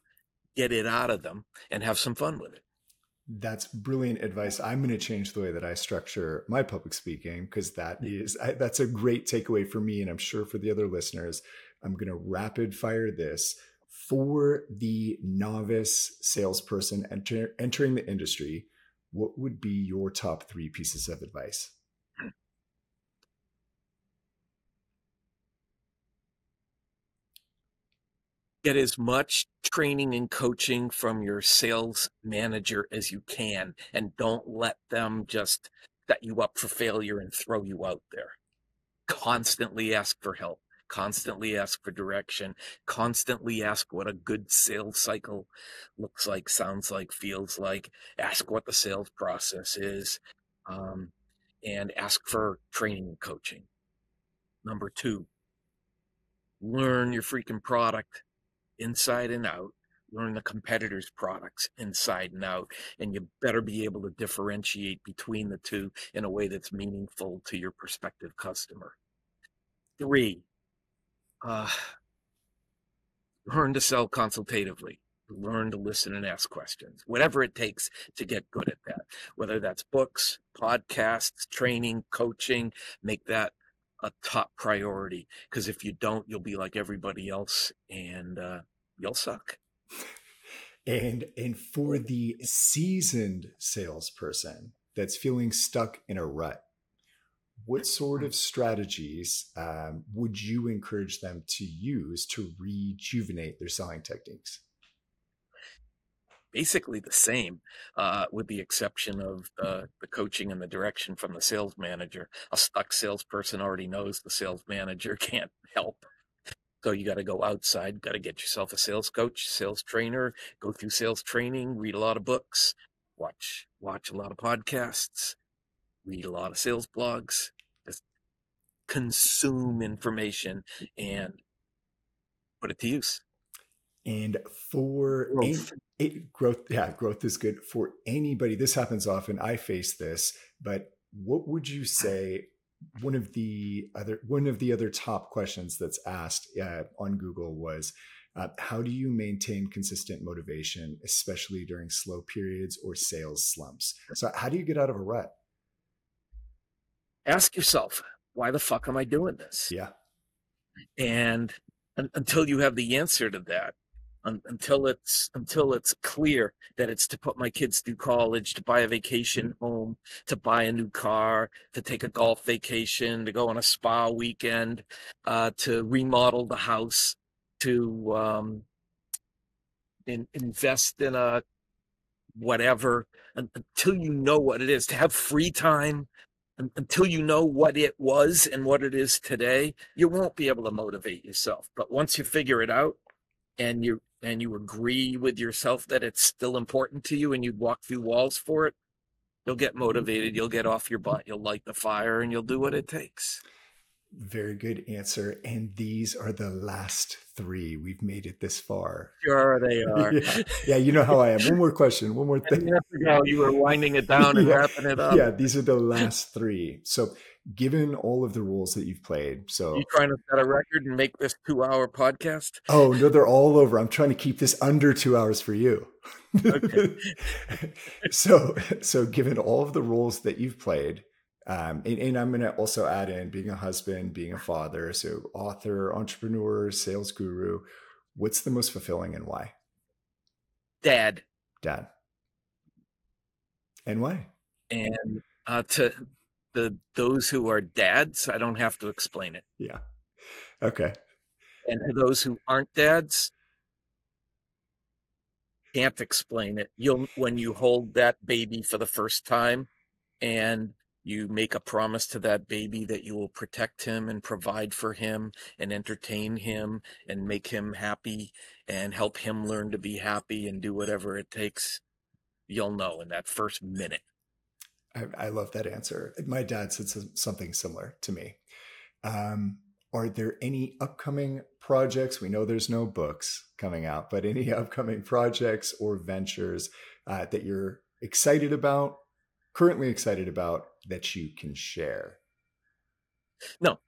get it out of them and have some fun with it. That's brilliant advice. I'm going to change the way that I structure my public speaking because that is I, that's a great takeaway for me, and I'm sure for the other listeners. I'm going to rapid fire this for the novice salesperson enter, entering the industry, what would be your top three pieces of advice? Get as much training and coaching from your sales manager as you can, and don't let them just set you up for failure and throw you out there. Constantly ask for help constantly ask for direction, constantly ask what a good sales cycle looks like, sounds like, feels like, ask what the sales process is, um, and ask for training and coaching. Number two, learn your freaking product inside and out. Learn the competitors' products inside and out, and you better be able to differentiate between the two in a way that's meaningful to your prospective customer. Three, uh, learn to sell consultatively learn to listen and ask questions whatever it takes to get good at that. Whether that's books podcasts training coaching make that a top priority because if you don't you'll be like everybody else and uh, you'll suck. And and for the seasoned salesperson that's feeling stuck in a rut, what sort of strategies um, would you encourage them to use to rejuvenate their selling techniques? Basically the same, uh, with the exception of uh, the coaching and the direction from the sales manager. A stuck salesperson already knows the sales manager can't help. So you got to go outside, got to get yourself a sales coach, sales trainer, go through sales training, read a lot of books, watch watch a lot of podcasts, read a lot of sales blogs, consume information and put it to use. And for growth. Any, growth, yeah, growth is good for anybody. This happens often. I face this, but what would you say? One of the other one of the other top questions that's asked uh, on Google was, uh, "How do you maintain consistent motivation, especially during slow periods or sales slumps?" So, how do you get out of a rut? ask yourself, why the fuck am I doing this? Yeah. And until you have the answer to that, until it's until it's clear that it's to put my kids through college, to buy a vacation home, to buy a new car, to take a golf vacation, to go on a spa weekend, uh, to remodel the house, to um, in, invest in a whatever. Until you know what it is, to have free time, until you know what it was and what it is today, you won't be able to motivate yourself. But once you figure it out and you and you agree with yourself that it's still important to you and you'd walk through walls for it, you'll get motivated, you'll get off your butt, you'll light the fire and you'll do what it takes. Very good answer. And these are the last three. We've made it this far. Sure, they are. yeah. yeah, you know how I am. One more question. One more thing. Ago, you were winding it down and yeah. wrapping it up. Yeah, these are the last three. So, given all of the rules that you've played, so you trying to set a record and make this two-hour podcast? Oh no, they're all over. I'm trying to keep this under two hours for you. Okay. so, so given all of the rules that you've played um, and, and, I'm going to also add in being a husband, being a father, so author, entrepreneur, sales guru. What's the most fulfilling and why? Dad. Dad. And why? And uh, to the those who are dads, I don't have to explain it. Yeah. Okay. And to those who aren't dads, can't explain it. You'll when you hold that baby for the first time and you make a promise to that baby that you will protect him and provide for him and entertain him and make him happy and help him learn to be happy and do whatever it takes. You'll know in that first minute. I, I love that answer. My dad said something similar to me. Um, are there any upcoming projects? We know there's no books coming out, but any upcoming projects or ventures uh, that you're excited about currently excited about that you can share? No.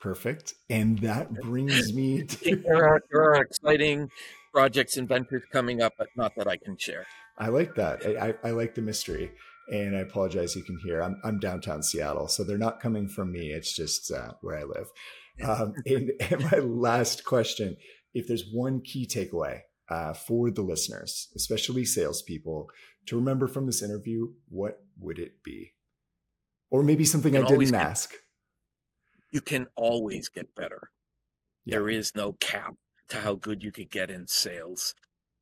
Perfect. And that brings me to. there, are, there are exciting projects and ventures coming up, but not that I can share. I like that. I, I, I like the mystery. And I apologize, you can hear I'm, I'm downtown Seattle, so they're not coming from me. It's just uh, where I live. Um, and, and my last question if there's one key takeaway uh, for the listeners, especially salespeople, to remember from this interview, what would it be? Or maybe something I didn't get, ask. You can always get better. Yeah. There is no cap to how good you could get in sales.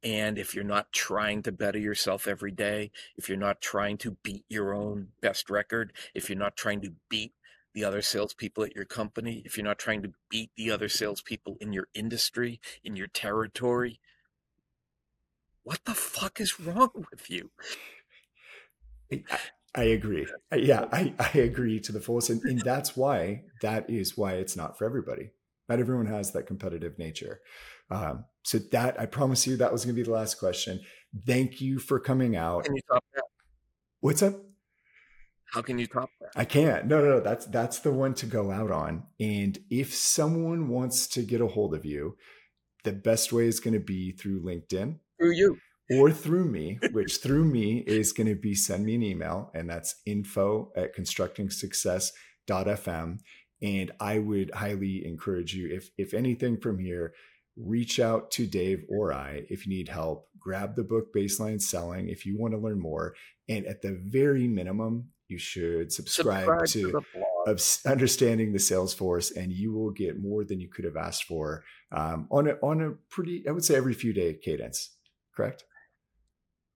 And if you're not trying to better yourself every day, if you're not trying to beat your own best record, if you're not trying to beat the other salespeople at your company, if you're not trying to beat the other salespeople in your industry, in your territory, what the fuck is wrong with you? I, I agree. Yeah, I, I agree to the fullest. And, and that's why, that is why it's not for everybody. Not everyone has that competitive nature. Um, so that, I promise you, that was going to be the last question. Thank you for coming out. Can you top that? What's up? How can you top that? I can't. No, no, no. That's that's the one to go out on. And if someone wants to get a hold of you, the best way is going to be through LinkedIn through you or through me, which through me is going to be send me an email, and that's info at constructingsuccess.fm. And I would highly encourage you, if if anything from here reach out to Dave or I if you need help. Grab the book Baseline Selling if you want to learn more. And at the very minimum, you should subscribe, subscribe to, to of understanding the Sales Force, and you will get more than you could have asked for um, on a on a pretty, I would say, every few day cadence. Correct.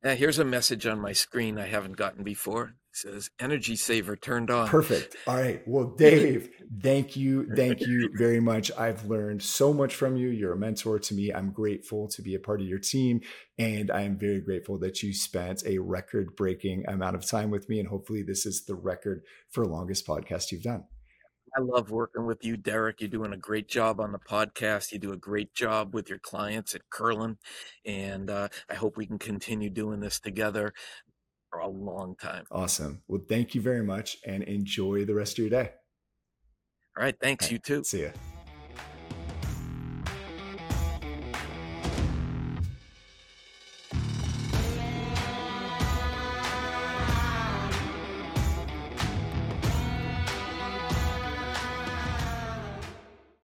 Uh, here's a message on my screen I haven't gotten before It says energy saver turned on. Perfect. All right. Well, Dave, thank you. Thank you very much. I've learned so much from you. You're a mentor to me. I'm grateful to be a part of your team. And I am very grateful that you spent a record breaking amount of time with me. And hopefully, this is the record for longest podcast you've done. I love working with you, Derek. You're doing a great job on the podcast. You do a great job with your clients at Kurlan. And uh, I hope we can continue doing this together for a long time. Awesome. Well, thank you very much and enjoy the rest of your day. All right. Thanks. Right, you too. See ya.